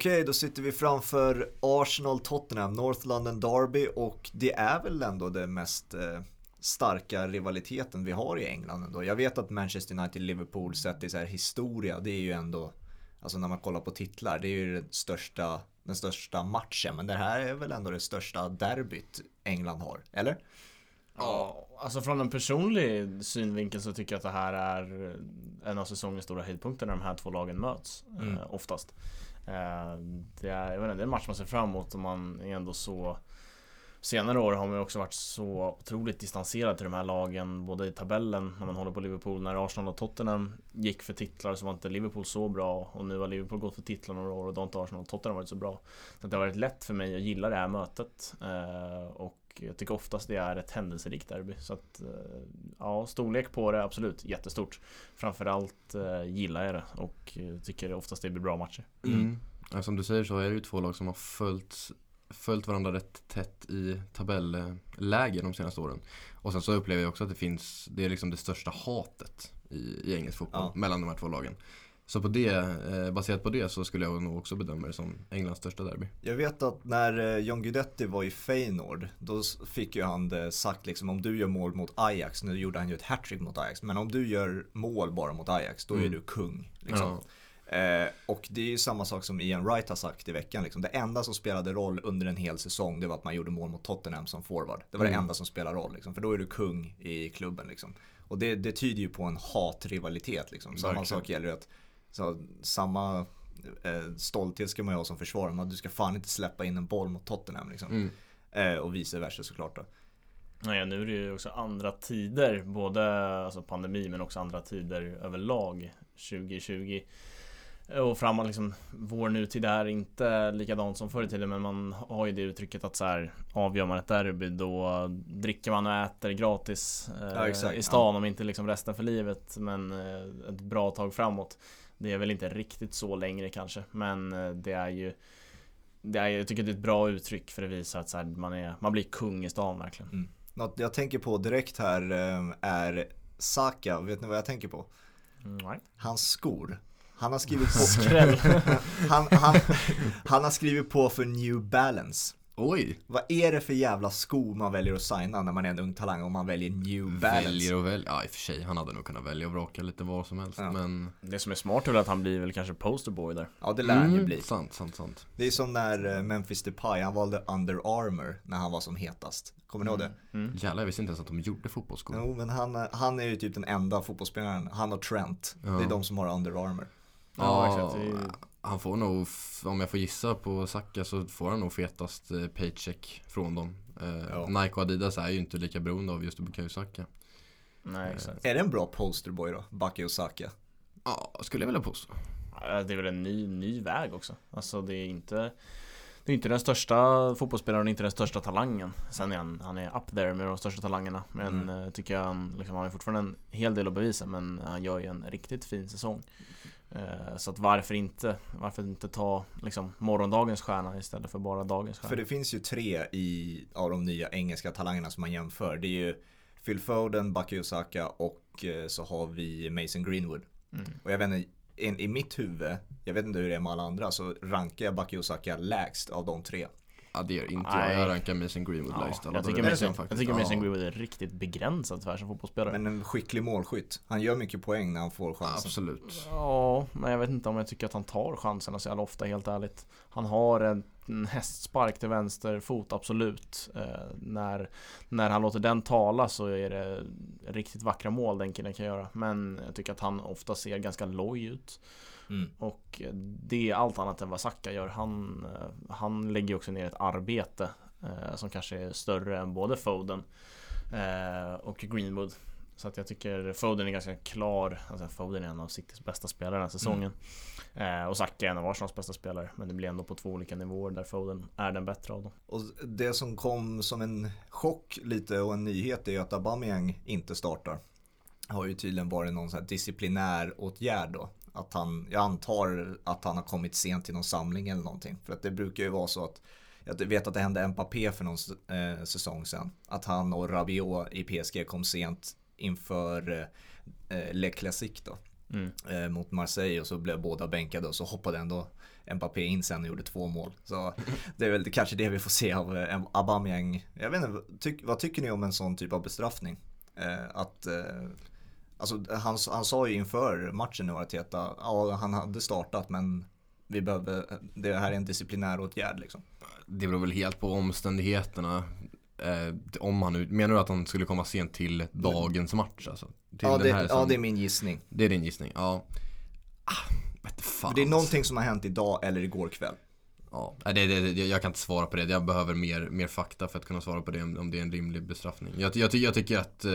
Okej, då sitter vi framför Arsenal-Tottenham, North London Derby och det är väl ändå det mest eh, starka rivaliteten vi har i England ändå. Jag vet att Manchester United-Liverpool sett i så här historia, det är ju ändå, alltså när man kollar på titlar, det är ju den största, den största matchen. Men det här är väl ändå det största derbyt England har, eller? Ja, alltså från en personlig synvinkel så tycker jag att det här är en av säsongens stora höjdpunkter när de här två lagen möts. Mm. Eh, oftast. Eh, det, är, jag vet inte, det är en match man ser fram emot och man är ändå så Senare år har man ju också varit så otroligt distanserad till de här lagen Både i tabellen när man håller på Liverpool När Arsenal och Tottenham gick för titlar så var inte Liverpool så bra Och nu har Liverpool gått för titlar några år och då har inte Arsenal och Tottenham varit så bra. Så det har varit lätt för mig att gilla det här mötet eh, Och jag tycker oftast det är ett händelserikt derby Så att eh, ja, storlek på det absolut jättestort Framförallt gillar jag det och tycker oftast det blir bra matcher mm. Ja, som du säger så är det ju två lag som har följt följt varandra rätt tätt i tabelläge de senaste åren. Och sen så upplever jag också att det finns, det är liksom det största hatet i, i engelsk fotboll ja. mellan de här två lagen. Så på det, eh, baserat på det så skulle jag nog också bedöma det som Englands största derby. Jag vet att när eh, John Guidetti var i Feyenoord, då fick ju han det sagt liksom om du gör mål mot Ajax, nu gjorde han ju ett hattrick mot Ajax, men om du gör mål bara mot Ajax, då mm. är du kung. Liksom. Ja. Eh, och det är ju samma sak som Ian Wright har sagt i veckan. Liksom. Det enda som spelade roll under en hel säsong det var att man gjorde mål mot Tottenham som forward. Det var mm. det enda som spelade roll. Liksom. För då är du kung i klubben. Liksom. Och det, det tyder ju på en hatrivalitet. Liksom. Samma Verkligen. sak gäller att så, samma eh, stolthet ska man ju ha som försvarare. Men du ska fan inte släppa in en boll mot Tottenham. Liksom. Mm. Eh, och vice versa såklart. Då. Ja, nu är det ju också andra tider, både alltså pandemi men också andra tider överlag 2020 och framåt liksom Vår nutid är inte likadant som förr i tiden men man har ju det uttrycket att så här Avgör man ett derby då dricker man och äter gratis eh, ja, exakt, i stan ja. om inte liksom resten för livet Men eh, ett bra tag framåt Det är väl inte riktigt så längre kanske men eh, det är ju det är, Jag tycker det är ett bra uttryck för det visar att här, man, är, man blir kung i stan verkligen mm. Något jag tänker på direkt här eh, är Saka, vet ni vad jag tänker på? Mm. Hans skor han har skrivit på han, han, han har skrivit på för New Balance Oj! Vad är det för jävla sko man väljer att signa när man är en ung talang om man väljer New Balance? Väljer och väljer, ja i och för sig han hade nog kunnat välja och vraka lite vad som helst ja. men Det som är smart är väl att han blir väl kanske posterboy där Ja det lär mm. han ju mm. bli Sant, sant, sant Det är som när eh, Memphis Depay, han valde Under Armour när han var som hetast Kommer ni ihåg det? Mm. mm. Jävlar jag visste inte ens att de gjorde fotbollsskor Jo men han, eh, han är ju typ den enda fotbollsspelaren, han och Trent ja. Det är de som har Under Armour Ja, ja han får nog, om jag får gissa på Saka så får han nog fetast eh, paycheck från dem. Eh, ja. Nike och Adidas är ju inte lika beroende av just Bukayo Saka. Nej, exakt. Är det en bra posterboy då? Bukayo Saka? Ja, skulle jag vilja påstå. Det är väl en ny, ny väg också. Alltså det är inte det är inte den största fotbollsspelaren inte den största talangen. Sen är han, han är up there med de största talangerna. Men mm. Eh, tycker jag han, liksom, han har fortfarande en hel del att bevisa men han gör ju en riktigt fin säsong. Eh, så att varför inte? Varför inte ta liksom, morgondagens stjärna istället för bara dagens stjärna? För det finns ju tre i, av de nya engelska talangerna som man jämför. Det är ju Phil Foden, Bucky Osaka och eh, så har vi Mason Greenwood. Mm. Och jag vet inte, i mitt huvud, jag vet inte hur det är med alla andra, så rankar jag Bucky Osaka lägst av de tre. Ja det gör inte jag. Jag rankar Mason Greenwood ja, lägst. Jag tycker, Mason, jag tycker Mason. Greenwood är riktigt begränsad tyvärr som fotbollsspelare. Men en skicklig målskytt. Han gör mycket poäng när han får chansen. Absolut. Ja, men jag vet inte om jag tycker att han tar chanserna så jävla ofta helt ärligt. Han har en, en hästspark till vänster fot, absolut. Eh, när, när han låter den tala så är det riktigt vackra mål den killen kan göra. Men jag tycker att han ofta ser ganska loj ut. Mm. Och det är allt annat än vad Saka gör. Han, eh, han lägger också ner ett arbete eh, som kanske är större än både Foden eh, och Greenwood. Så att jag tycker Foden är ganska klar. Alltså Foden är en av Citys bästa spelare den här säsongen. Mm. Eh, och Saka är en av Arsenals bästa spelare. Men det blir ändå på två olika nivåer där Foden är den bättre av dem. Och det som kom som en chock lite och en nyhet är ju att Aubameyang inte startar. Har ju tydligen varit någon sån här disciplinär åtgärd då. Att han, jag antar att han har kommit sent till någon samling eller någonting. För att det brukar ju vara så att jag vet att det hände Mbappé för någon eh, säsong sedan. Att han och Rabiot i PSG kom sent inför eh, Le Classique då. Mm. eh, mot Marseille och så blev båda bänkade och så hoppade ändå Mbappé in sen och gjorde två mål. Så det är väl kanske det vi får se av eh, Aubameyang. Jag vet inte, tyck, vad tycker ni om en sån typ av bestraffning? Eh, att, eh, alltså han, han sa ju inför matchen nu Arteta, ja han hade startat men vi behöver, det här är en disciplinär åtgärd liksom. Det beror väl helt på omständigheterna. Eh, om han menar du att han skulle komma sent till dagens match alltså? Till Ja det, här ja det är min gissning. det är din gissning? Ja. Ah. Det är någonting som har hänt idag eller igår kväll. Ja, det, det, jag kan inte svara på det. Jag behöver mer, mer fakta för att kunna svara på det om, om det är en rimlig bestraffning. Jag, jag, jag tycker att... Eh,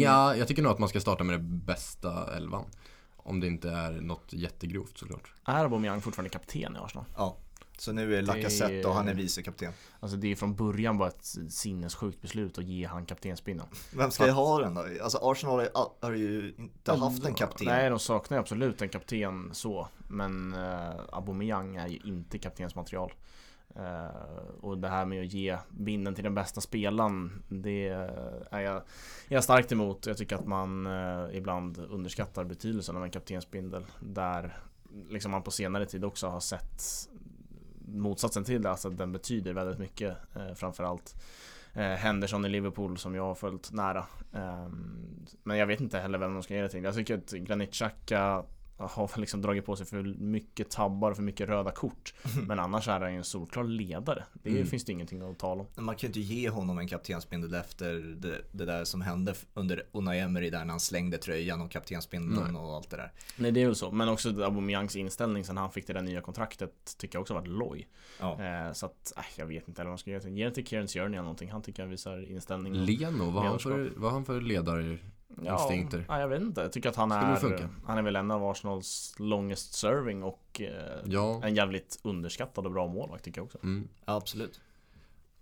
ja, jag tycker nog att man ska starta med det bästa elvan. Om det inte är något jättegrovt såklart. är Aubameyang fortfarande kapten i Arsenal? Ja. Så nu är Lacazette och han är vicekapten. Alltså det är från början bara ett sinnessjukt beslut att ge han kaptenspinnen. Vem ska ju ha den då? Alltså Arsenal har ju, inte haft en kapten. Nej, de saknar ju absolut en kapten så. Men uh, Aubameyang är ju inte kaptensmaterial. Eh, och det här med att ge binden till den bästa spelaren Det är jag, är jag starkt emot Jag tycker att man eh, ibland underskattar betydelsen av en kaptensbindel Där liksom man på senare tid också har sett motsatsen till det, alltså att den betyder väldigt mycket eh, Framförallt eh, Henderson i Liverpool som jag har följt nära. Ehm, men jag vet inte heller vem de ska ge det till. Jag tycker att Granit Xhaka har liksom dragit på sig för mycket tabbar och för mycket röda kort Men annars är han ju en solklar ledare Det Mm. finns det ingenting att tala om Man kan ju inte ge honom en kaptensbindel efter det, det där som hände under Unai Emery där när han slängde tröjan och kaptensbindeln och allt det där. Nej det är väl så, men också Aubameyangs inställning sen han fick det där nya kontraktet Tycker jag också varit loj Ja. eh, Så att, äh, jag vet inte eller vad man ska göra Ge det till Kieran Tierney eller någonting Han tycker jag visar inställning Leno, vad har han Ledarskap. för, vad har han för ledare? Instinkter? Ja, jag vet inte. Jag tycker att han är? Han är väl en av Arsenals longest serving och eh, Ja, en jävligt underskattad och bra målvakt tycker jag också Mm. ja, absolut.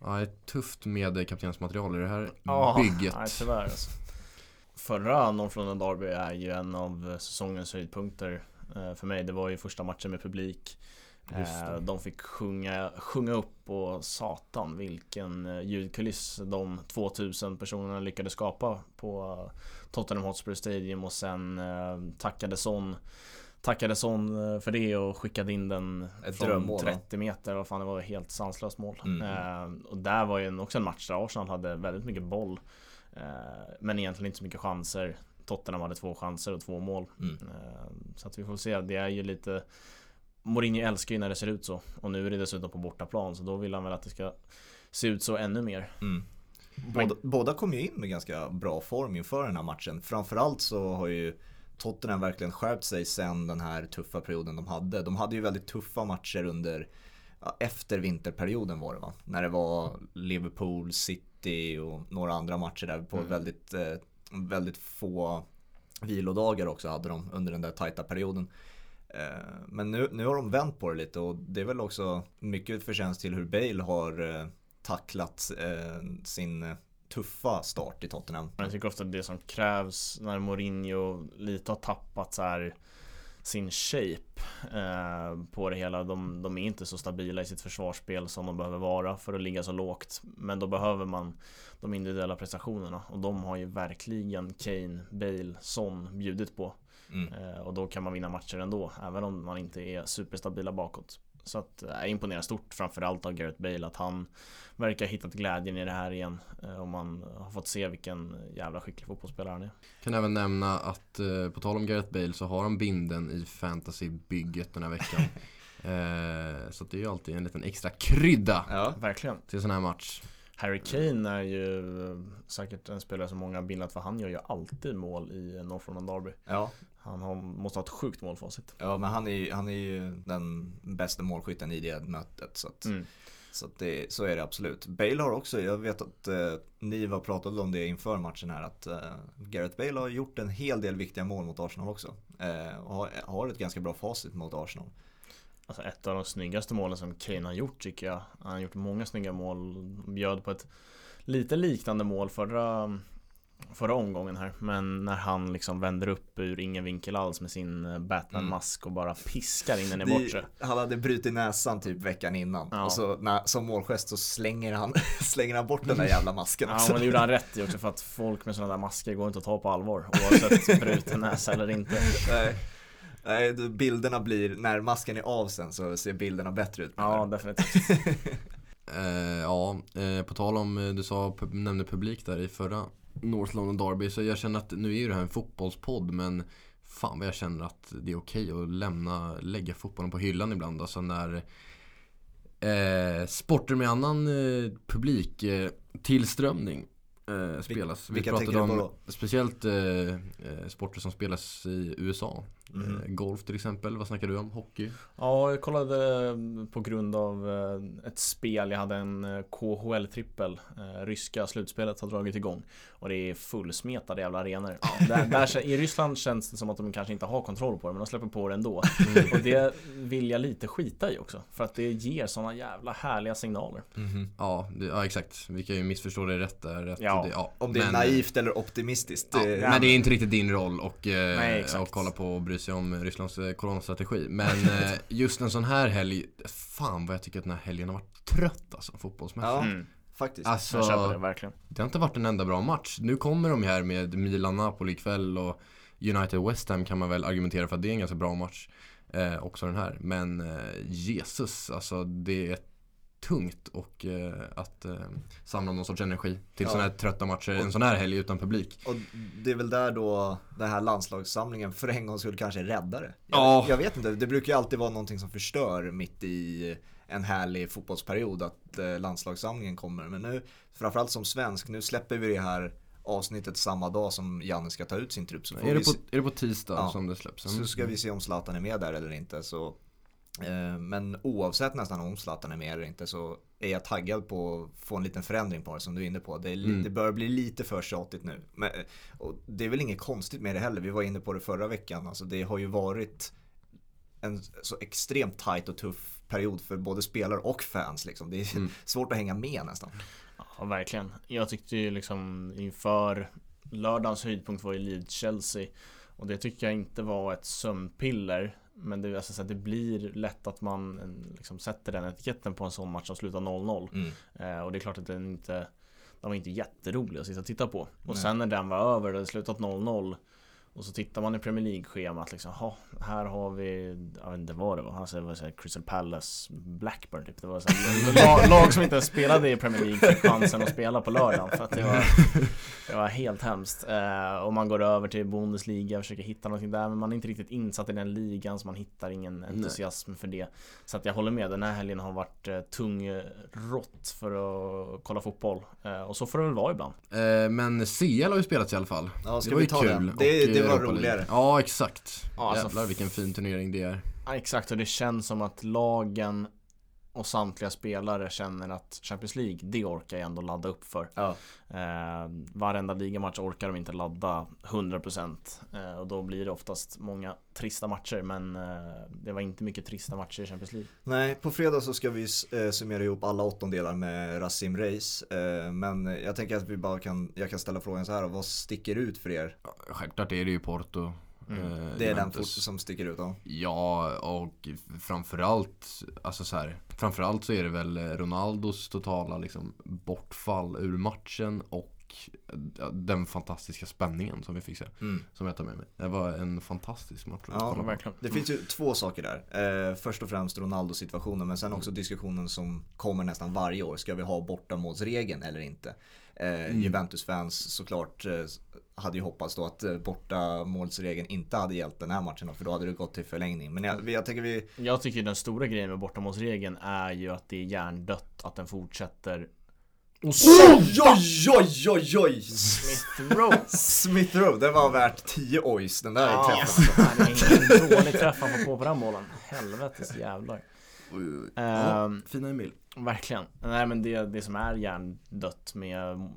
ja, det är tufft med kaptensmaterial i det här Ja, bygget. Nej, tyvärr alltså. Förra North London Derby är ju en av säsongens höjdpunkter eh, för mig. Det var ju första matchen med publik. Eh, De fick sjunga, sjunga upp och satan vilken eh, ljudkuliss de 2000 personerna lyckades skapa på Tottenham Hotspur Stadium och sen eh, tackade Son Tackade Son eh, för det och skickade in den Ett från drömmål, va? 30 meter. Vad fan, det var ett helt sanslöst mål. Mm. Eh, och där var ju också en match där Arsenal hade väldigt mycket boll. Eh, men egentligen inte så mycket chanser. Tottenham hade två chanser och två mål. Mm. Eh, Så att vi får se. Det är ju lite Mourinho älskar ju när det ser ut så. Och nu är det dessutom på bortaplan. Så då vill han väl att det ska se ut så ännu mer. Mm. Båda, båda kom ju in med ganska bra form inför den här matchen. Framförallt så har ju Tottenham verkligen skärpt sig sen den här tuffa perioden de hade. De hade ju väldigt tuffa matcher under ja, efter vinterperioden var det va? När det var Liverpool, City och några andra matcher där på Mm. väldigt, eh, väldigt få vilodagar också hade de under den där tajta perioden. Eh, men nu, nu har de vänt på det lite och det är väl också mycket förtjänst till hur Bale har eh, tacklat eh, sin tuffa start i Tottenham. Jag tycker ofta det som krävs när Mourinho lite har tappat så här sin shape eh, på det hela. De, de är inte så stabila i sitt försvarsspel som de behöver vara för att ligga så lågt. Men då behöver man de individuella prestationerna och de har ju verkligen Kane, Bale, Son bjudit på. Mm. Eh, och då kan man vinna matcher ändå, även om man inte är superstabila bakåt. Så att eh, jag imponerar stort framförallt av Gareth Bale att han verkar ha hittat glädjen i det här igen. Eh, och man har fått se vilken jävla skicklig fotbollsspelare han är. Kan även nämna att eh, på tal om Gareth Bale så har han binden i fantasybygget den här veckan. eh, så att det är ju alltid en liten extra krydda Ja. Verkligen. till sån här match. Harry Kane är ju eh, säkert en spelare som många har bildat för han gör ju alltid mål i North London Derby. Ja. Han har, måste ha ett sjukt målfacit. ja, men han är, han är ju den bästa målskytten i det mötet. Så, att, Mm. så, att det, så är det absolut. Bale har också, jag vet att eh, ni var pratade om det inför matchen här, att eh, Gareth Bale har gjort en hel del viktiga mål mot Arsenal också. Eh, och har, har ett ganska bra facit mot Arsenal. Alltså ett av de snyggaste målen som Kane har gjort tycker jag. Han har gjort många snygga mål. Bjöd på ett lite liknande mål förra förra omgången här Men när han liksom vänder upp ur ingen vinkel alls med sin eh, Batman-mask och bara piskar in den i bortre han hade brutit näsan typ veckan innan Ja. och så när, som målgest så slänger han, slänger han bort den där jävla masken Ja också. men det gjorde han rätt i också för att folk med sådana där masker går inte att ta på allvar Oavsett bruten näsa eller inte Nej. Nej, bilderna blir, när masken är av sen så ser bilderna bättre ut. Ja definitivt Eh, ja, eh, på tal om, eh, du sa, nämnde publik där i förra North London Derby. Så jag känner att nu är ju det här en fotbollspodd men fan vad jag känner att det är okej att lämna, lägga fotbollen på hyllan ibland. Alltså när eh, sporter med annan eh, publik eh, tillströmning eh, spelas. vilka pratade om då? Speciellt eh, eh, sporter som spelas i USA. Mhm. Eh, golf till exempel, vad snackar du om? Hockey? Ja, jag kollade på grund av eh, ett spel. Jag hade en eh, KHL-trippel. Ryska slutspelet har dragit igång. Och det är fullsmetade jävla arenor. Där, där, I Ryssland känns det som att de kanske inte har kontroll på det, men de släpper på det ändå. Och det vill jag lite skita i också. För att det ger såna jävla härliga signaler. Mhm. Ja, det, ja exakt. Vi kan ju missförstå det rätt där. Rätt, Ja. det, ja. Om det är Men, naivt eller optimistiskt. Ja, det- men det är inte riktigt din roll och, eh, Nej, och kolla på och bry sig om Rysslands eh, coronastrategi. Men eh, just en sån här helg, fan vad jag tycker att den här helgen har varit trött alltså fotbollsmässigt. Ja, Mm, faktiskt. Alltså, jag det verkligen. det har inte varit en enda bra match. Nu kommer de här med Milan-Napoli ikväll och United-West Ham kan man väl argumentera för att det är en ganska bra match. Eh, också den här. Men eh, Jesus, alltså det är tungt och eh, att eh, samla någon sorts energi till Ja. sådana här trötta matcher en sån här helg utan publik. Och det är väl där då den här landslagssamlingen för en gång skulle kanske rädda det. Jag, Ja. jag vet inte, det brukar ju alltid vara någonting som förstör mitt i en härlig fotbollsperiod att eh, landslagssamlingen kommer. Men nu, framförallt som svensk, nu släpper vi det här avsnittet samma dag som Janne ska ta ut sin trupp. Så, Är det, på, se, är det på tisdag Ja. som det släpps? så ska vi se om Zlatan är med där eller inte. Så, men oavsett nästan om Zlatan är med eller inte så är jag taggad på att få en liten förändring på det som du är inne på. Det, Mm. det börjar bli lite för tjatigt nu. Men, eh, och det är väl inget konstigt med det heller. Vi var inne på det förra veckan. Alltså, det har ju varit en så extremt tight och tuff period för både spelare och fans. Liksom. Det är Mm. svårt att hänga med nästan. Ja, verkligen. Jag tyckte ju liksom inför lördagens höjdpunkt var ju Leeds-Chelsea. Och det tycker jag inte var ett sömnpiller. Men det, alltså, det blir lätt att man liksom, sätter den etiketten på en sån match som slutar 0-0. Mm. Eh, och det är klart att den inte Den var inte jätterolig att sitta och titta på. Och Nej. sen när den var över och det slutat 0-0 Och så tittar man i Premier League-schemat liksom, ha, här har vi, jag vet inte vad det var, alltså, det var så här Crystal Palace, Blackburn typ. Det var så här, lag, lag som inte ens spelade i Premier League fick chansen att spela på lördagen för att det var, det var helt hemskt. Eh, och man går över till Bundesliga och försöker hitta någonting där men man är inte riktigt insatt i den ligan så man hittar ingen entusiasm för det. Så att jag håller med, den här helgen har varit eh, tung-rått för att kolla fotboll. Eh, och så får det väl vara ibland. Eh, men CL har ju spelats i alla fall. Ja, ska det var vi ju ta kul. Det- Europa League. roligare. Ja, exakt. Ja, alltså, Jävlar vilken fin turnering det är. Ja, exakt, och det känns som att lagen och samtliga spelare känner att Champions League, det orkar jag ändå ladda upp för. Ja. Eh, varenda ligamatch orkar de inte ladda 100% eh, och då blir det oftast många trista matcher men eh, det var inte mycket trista matcher i Champions League. Nej, på fredag så ska vi eh, summera ihop alla åttondelar med Rasim Reis. Eh, men jag tänker att vi bara kan, jag kan ställa frågan så här, vad sticker ut för er? Självklart är det ju Porto. Mm. eh, Det är den Juventus. fot som sticker ut ja. Ja, och framförallt, alltså så här, framförallt så är det väl Ronaldos totala liksom bortfall ur matchen och den fantastiska spänningen som vi fick se. Mm. Som jag tar med mig. Det var en fantastisk match. Ja, verkligen. Det finns ju två saker där. Eh, först och främst Ronaldo-situationen men sen också diskussionen som kommer nästan varje år. Ska vi ha bortamålsregeln eller inte? Eh, Juventus-fans såklart eh, hade ju hoppats då att eh, bortamålsregeln inte hade gällt den här matchen för då hade det gått till förlängning. Men jag, jag tänker vi, Jag tycker den stora grejen med bortamålsregeln är ju att det är hjärndött att den fortsätter Oj, oj, oj, oj, oj! Smith Rowe. Smith Rowe, det var värt 10 ojs den där Ja, träffen. det är ingen dålig träff han får på på den bollen. Helvetes jävlar. Oj, oj, oj. Ehm, Ja, fina Emil. Verkligen. Nej men det, det som är hjärndött med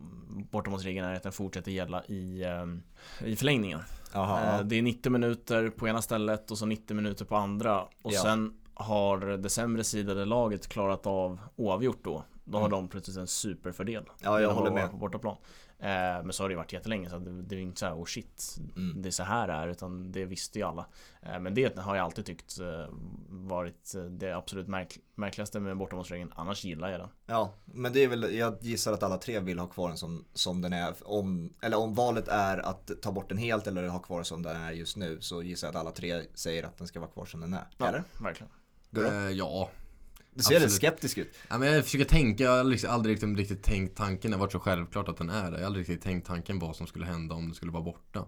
bortamålsregeln är att den fortsätter gälla i, ehm, i förlängningen. Jaha, Eh, Det är 90 minuter på ena stället och så 90 minuter på andra. Och Ja. sen har det sämre sidade laget klarat av oavgjort då. Då har Mm. de plötsligt en superfördel. Ja, jag håller med. På bortaplan. Eh, men så har det varit jättelänge så det, är ju inte så här, oh shit, Mm. det är så här det är utan det visste ju alla. Eh, men det har jag alltid tyckt eh, varit det absolut märk märkligaste med bortamålsregeln. Annars gillar jag den. Ja, men det är väl, jag gissar att alla tre vill ha kvar den som, som den är. Om, eller om valet är att ta bort den helt eller ha kvar som den är just nu så gissar jag att alla tre säger att den ska vara kvar som den är. Eller? Verkligen. Eh, ja. Du ser lite Absolut. skeptisk ut. ja men jag försöker tänka, jag har liksom aldrig riktigt, riktigt tänkt tanken, det har varit så självklart att den är det. Jag har aldrig riktigt tänkt tanken vad som skulle hända om det skulle vara borta.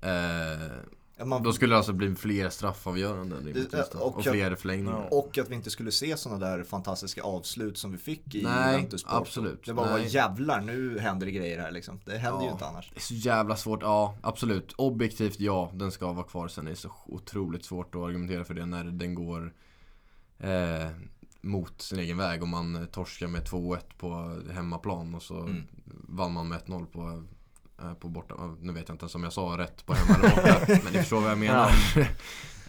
Eh, Ja, Man, då skulle det alltså bli fler straffavgöranden rimligtvis och och, fler förlängningar. Ja. och att vi inte skulle se sådana där fantastiska avslut som vi fick i Nej, Juventus absolut. Det var bara Nej. jävlar, nu händer det grejer här liksom. Det händer ju Ja. inte annars. Det är så jävla svårt, ja absolut. Objektivt ja, den ska vara kvar. Sen är det så otroligt svårt att argumentera för det när den går eh, mot sin egen väg. Om man torskar med 2-1 på hemmaplan och så Mm. vann man med 1-0 på, eh, på borta. Nu vet jag inte ens om jag sa rätt på hemma eller borta. men ni förstår vad jag menar.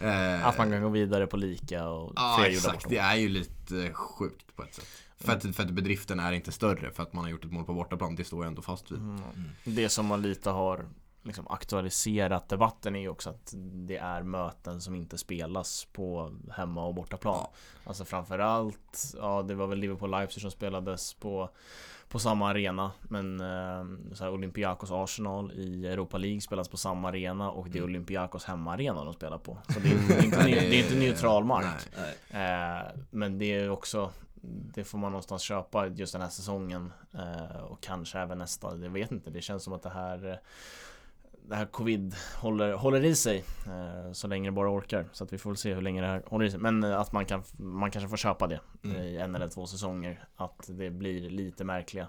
eh, Att man kan gå vidare på lika och Ja exakt, bortom. det är ju lite sjukt på ett sätt. För att, för att bedriften är inte större för att man har gjort ett mål på bortaplan, det står jag ändå fast vid. Mm. Det som man lite har liksom aktualiserat debatten är ju också att det är möten som inte spelas på hemma och bortaplan. Ja. Alltså framförallt, ja det var väl Liverpool-Leipzig som spelades på, på samma arena. Men eh, så här, Olympiakos Arsenal i Europa League spelas på samma arena och det är Olympiakos hemmaarena de spelar på. Så det är, det är, inte, det är inte neutral mark. Nej. Nej. Eh, men det är också Det får man någonstans köpa just den här säsongen eh, Och kanske även nästa Jag vet inte, det känns som att det här Det här covid håller, håller i sig eh, Så länge det bara orkar Så att vi får väl se hur länge det här håller i sig Men eh, att man kan Man kanske får köpa det Mm. I en eller två säsonger Att det blir lite märkliga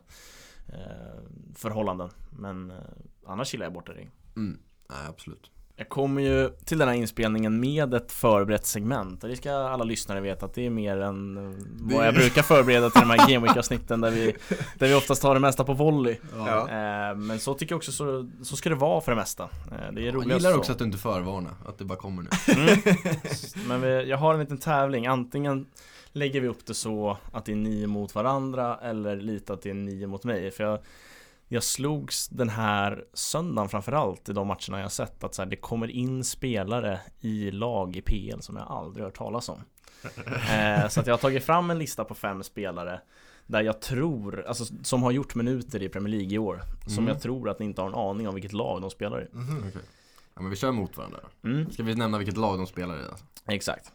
eh, Förhållanden Men eh, annars gillar jag borta det Mm. Nej, absolut. Jag kommer ju till den här inspelningen med ett förberett segment och det ska alla lyssnare veta att det är mer än eh, vad jag brukar förbereda till de här Game week avsnitten där vi, där vi oftast tar det mesta på volley. Ja. Eh, men så tycker jag också så, så ska det vara för det mesta. Eh, det är Jag roligast gillar så. också att du inte förvarnar, att det bara kommer nu. Mm. Men vi, jag har en liten tävling, antingen lägger vi upp det så att det är nio mot varandra eller lite att det är nio mot mig. För jag, jag slogs den här söndagen framförallt i de matcherna jag har sett att så här, det kommer in spelare i lag i PL som jag aldrig hört talas om. Eh, så att jag har tagit fram en lista på fem spelare där jag tror, alltså som har gjort minuter i Premier League i år. Som Mm. jag tror att ni inte har en aning om vilket lag de spelar i. Mhm. Okej. Ja men vi kör mot varandra då. Mm, Ska vi nämna vilket lag de spelar i alltså? exakt.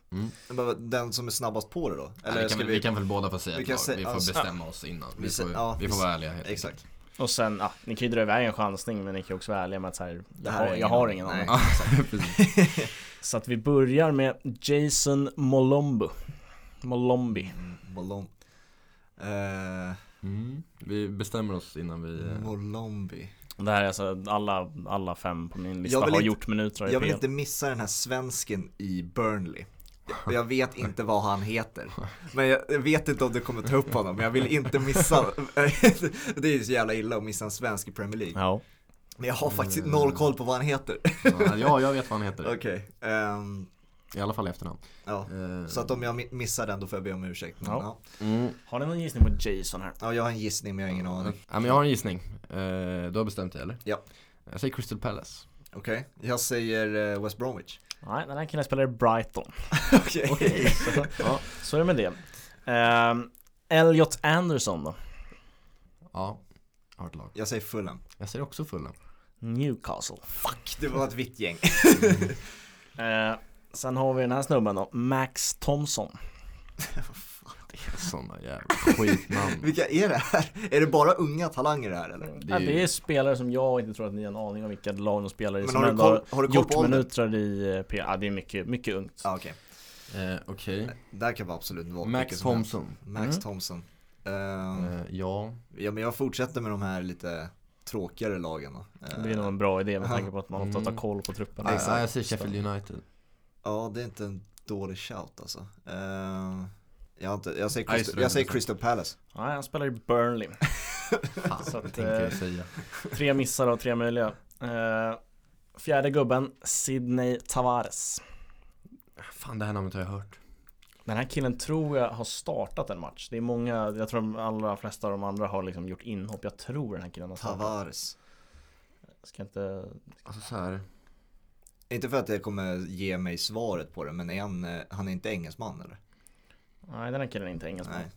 Men Den som är snabbast på det då? Eller Eller vi, kan, vi... vi... kan väl båda få säga vi ett lag, vi får alltså- bestämma oss innan. Vi, Vi får, ja, vi vi får vara ärliga helt Exakt. Och sen, ja, ni kan ju dra iväg en chansning men ni kan ju också vara ärliga med att så här, jag, har, jag ingen har ingen aning. Så att vi börjar med Jason Molombo. Molombi. Mm, Molom... Eh, Mm. Vi bestämmer oss innan vi... eh, Molombi. Det här är alltså alla, alla fem på min lista Jag vill har inte- gjort minuter Jag vill inte missa den här svensken i Burnley. Jag- Jag vet inte vad han heter. Men jag vet inte om du kommer ta upp honom, men jag vill inte missa. Det är ju så jävla illa att missa en svensk i Premier League. Ja. Men jag har faktiskt noll koll på vad han heter. Ja, jag vet vad han heter. Okej. ehm, I alla fall efternamn. ja. Eh, Så att om jag mi- missar den då får jag be om ursäkt. Men, Ja. ja. Mm. Har ni någon gissning på Jason här? Ja, jag har en gissning men jag har ingen aning. Ja, men jag har en gissning. Eh, du har bestämt dig eller? Ja. Jag säger Crystal Palace. Okej, jag säger eh, West Bromwich. Nej, den här killen spelar i Brighton. Okej. Så, så är det med det. Um, Elliot Anderson då? Ja, jag har lag. Jag säger Fulham. Jag säger också Fulham. Newcastle. Fuck, det var ett vitt gäng. Eh, sen har vi den här snubben då, Max Thompson. Sådana jävla skitnamn. Vilka är det här? Är det bara unga talanger det här eller? Det är, det är spelare som jag inte tror att ni har en aning om vilka lag de spelar i. Men som har du koll- har du koll gjort på åldern? minuter i eh, PL. Ja, det är mycket, mycket ungt. Ja, okej. Eh, Okej. Där kan vara absolut vara Max. Thompson. Max Mm. Thompson. Ehm, Eh, ja. ja, men jag fortsätter med de här lite tråkigare lagen då. Eh, Det är nog en bra idé med tanke på att man ofta tar Mm. koll på truppen. Nej, Exakt. jag säger Sheffield United. Ja, det är inte en dålig shout alltså. Jag, inte, jag, säger så jag säger Crystal Palace. Nej, han spelar i Burnley. Fan, Så att, jag eh, säga. Tre missar och tre möjliga. Eh, fjärde gubben, Sydney Tavares. Fan, det här namnet har jag hört. Den här killen tror jag har startat en match. Det är många, jag tror de allra flesta av de andra har liksom gjort inhopp. Jag tror den här killen har startat. Tavares. Jag ska inte... Alltså så här. Inte för att det kommer ge mig svaret på det, men är han, eh, han är inte engelsman eller? Nej, den här killen är inte engelsman. Nej.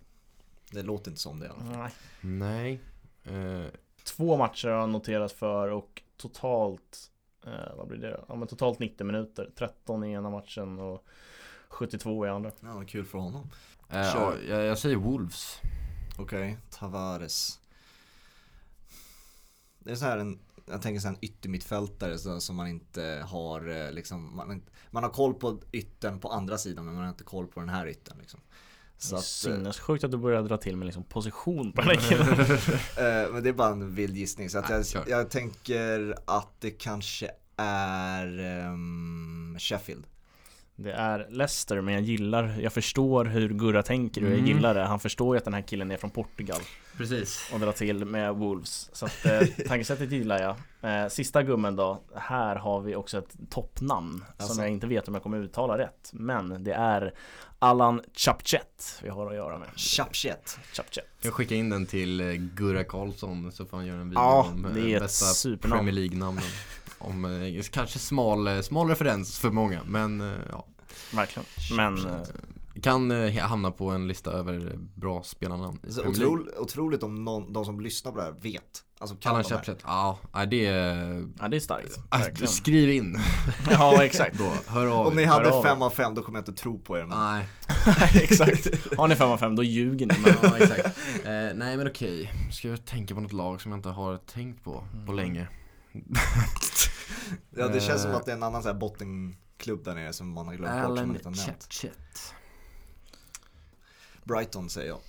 Det låter inte som det i alla fall. Nej. Nej. Eh, Två matcher har han noterat för och totalt eh, Vad blir det då? Ja men totalt 90 minuter 13 i ena matchen och 72 i andra Ja, vad kul för honom. eh, Kör. ja, jag, jag säger Wolves. Okej, Tavares. Det är så här en, jag tänker så en yttermittfältare så, som man inte har eh, liksom, man, man har koll på yttern på andra sidan men man har inte koll på den här yttern liksom. Så att, eh, Sinnessjukt att du börjar dra till med liksom position på den här killen eh, men det är bara en vild gissning så att Nej, jag, jag tänker att det kanske är ehm, Sheffield. Det är Leicester men jag gillar Jag förstår hur Gurra tänker och jag Mm. gillar det Han förstår ju att den här killen är från Portugal Precis. Och drar till med Wolves Så att eh, tankesättet gillar jag eh, Sista gummen då Här har vi också ett toppnamn Alltså. Som jag inte vet om jag kommer uttala rätt Men det är Allan Chapchet Vi har att göra med Chapchet. Chapchet Jag skickar in den till eh, Gurra Karlsson så får han göra en video Ja, om eh, det är ett bästa supernamn. Premier League-namnen. Om eh, kanske smal, smal referens för många men eh, ja. Verkligen. Men eh, Kan eh, hamna på en lista över bra spelarnamn. Otro, otroligt om någon, de som lyssnar på det här vet. Alltså kan här. Chapchet, ja det är... Ja det är starkt. Ah, Verkligen. skriv in. Ja exakt. Då, hör av Om ni hade av fem av fem då kommer jag inte tro på er. Men... Nej, Exakt. Har ni 5 av 5 då ljuger ni. Men ja, exakt. Eh, nej men okej, ska jag tänka på något lag som jag inte har tänkt på på Mm. länge. Ja det känns som Eh. att det är en annan så här bottenklubb där nere som man har glömt bort som man inte har nämnt. Brighton säger jag.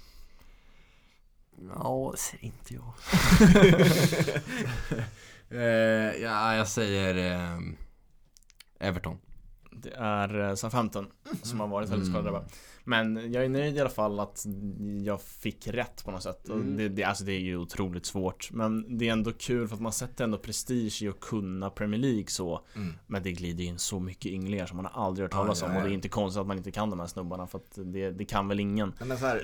Ja, säger inte jag. eh, ja, jag säger eh, Everton. Det är eh, Southampton som har varit väldigt Mm. skadade va? Men jag är nöjd i alla fall att jag fick rätt på något sätt Mm. det, det, alltså det är ju otroligt svårt Men det är ändå kul för att man sätter ändå prestige i att kunna Premier League så Mm. Men det glider in så mycket ynglingar som man har aldrig hört Ja, talas ja, om ja. och det är inte konstigt att man inte kan de här snubbarna för att det, det kan väl ingen Men så här,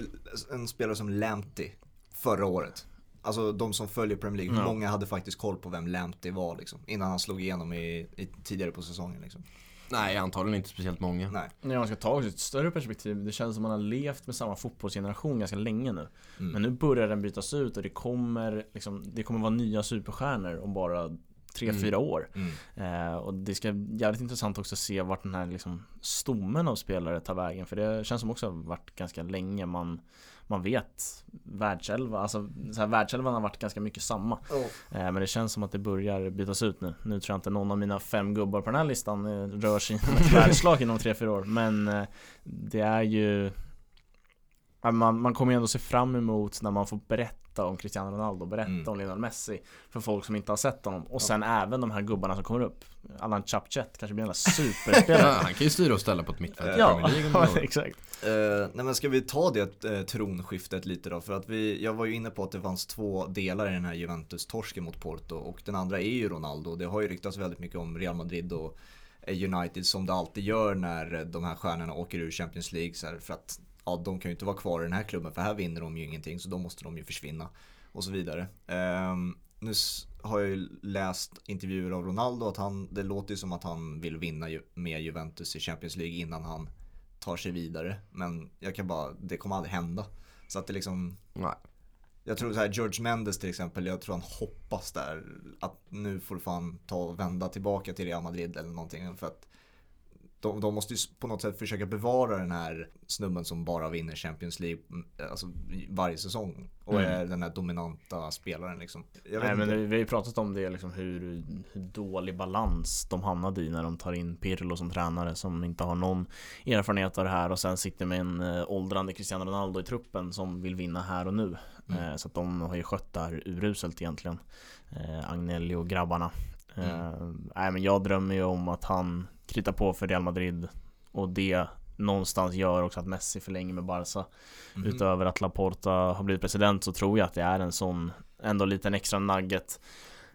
en spelare som Lamptey förra året. Alltså de som följer Premier League, Ja. många hade faktiskt koll på vem Lamptey var liksom? Innan han slog igenom i, i tidigare på säsongen liksom. Nej, antagligen inte speciellt många. Nej. När man ska ta också ett större perspektiv Det känns som man har levt med samma fotbollsgeneration ganska länge nu Mm. Men nu börjar den bytas ut och det kommer liksom, Det kommer vara nya superstjärnor om bara tre, Mm. fyra år Mm. Eh, och det ska bli jävligt intressant också att se vart den här liksom stommen av spelare tar vägen. För det känns som också varit ganska länge man, man vet världselva, alltså så här, världselvan har varit ganska mycket samma. Oh. Men det känns som att det börjar bytas ut nu. Nu tror jag inte någon av mina fem gubbar på den här listan eh, rör sig inom ett världslag inom tre, fyra år. Men eh, det är ju man, man kommer ju ändå se fram emot när man får berätta om Cristiano Ronaldo, berätta Mm. om Lionel Messi för folk som inte har sett honom. Och sen även de här gubbarna som kommer upp. Allan Chapchet kanske blir en jävla Ja, superspelare. han kan ju styra och ställa på ett mittfält i ja, år. exakt. Eh, nej men ska vi ta det eh, tronskiftet lite då? För att vi, jag var ju inne på att det fanns två delar i den här Juventus-torsken mot Porto och den andra är ju Ronaldo. Det har ju ryktats väldigt mycket om Real Madrid och United som det alltid gör när de här stjärnorna åker ur Champions League. Så här, för att ja, de kan ju inte vara kvar i den här klubben för här vinner de ju ingenting så då måste de ju försvinna. Och så vidare. Ehm, nu har jag ju läst intervjuer av Ronaldo att han, det låter ju som att han vill vinna med Juventus i Champions League innan han tar sig vidare. Men jag kan bara, det kommer aldrig hända. Så att det liksom, Nej. jag tror så här George Mendes till exempel, jag tror han hoppas där att nu får fan ta och vända tillbaka till Real Madrid eller någonting. För att de, de måste ju på något sätt försöka bevara den här snubben som bara vinner Champions League mm, alltså, varje säsong. Och Mm. är den här dominanta spelaren liksom. Nej men vi har ju pratat om det liksom hur, hur dålig balans de hamnade i när de tar in Pirlo som tränare som inte har någon erfarenhet av det här och sen sitter med en äh, åldrande Cristiano Ronaldo i truppen som vill vinna här och nu. Mm. Eh, så att de har ju skött det här uruselt egentligen. Eh, Agnelli och grabbarna. Eh, nej men jag drömmer ju om att han kritar på för Real Madrid och det någonstans gör också att Messi förlänger med Barca. Mhm. Utöver att Laporta har blivit president så tror jag att det är en sån ändå liten extra nugget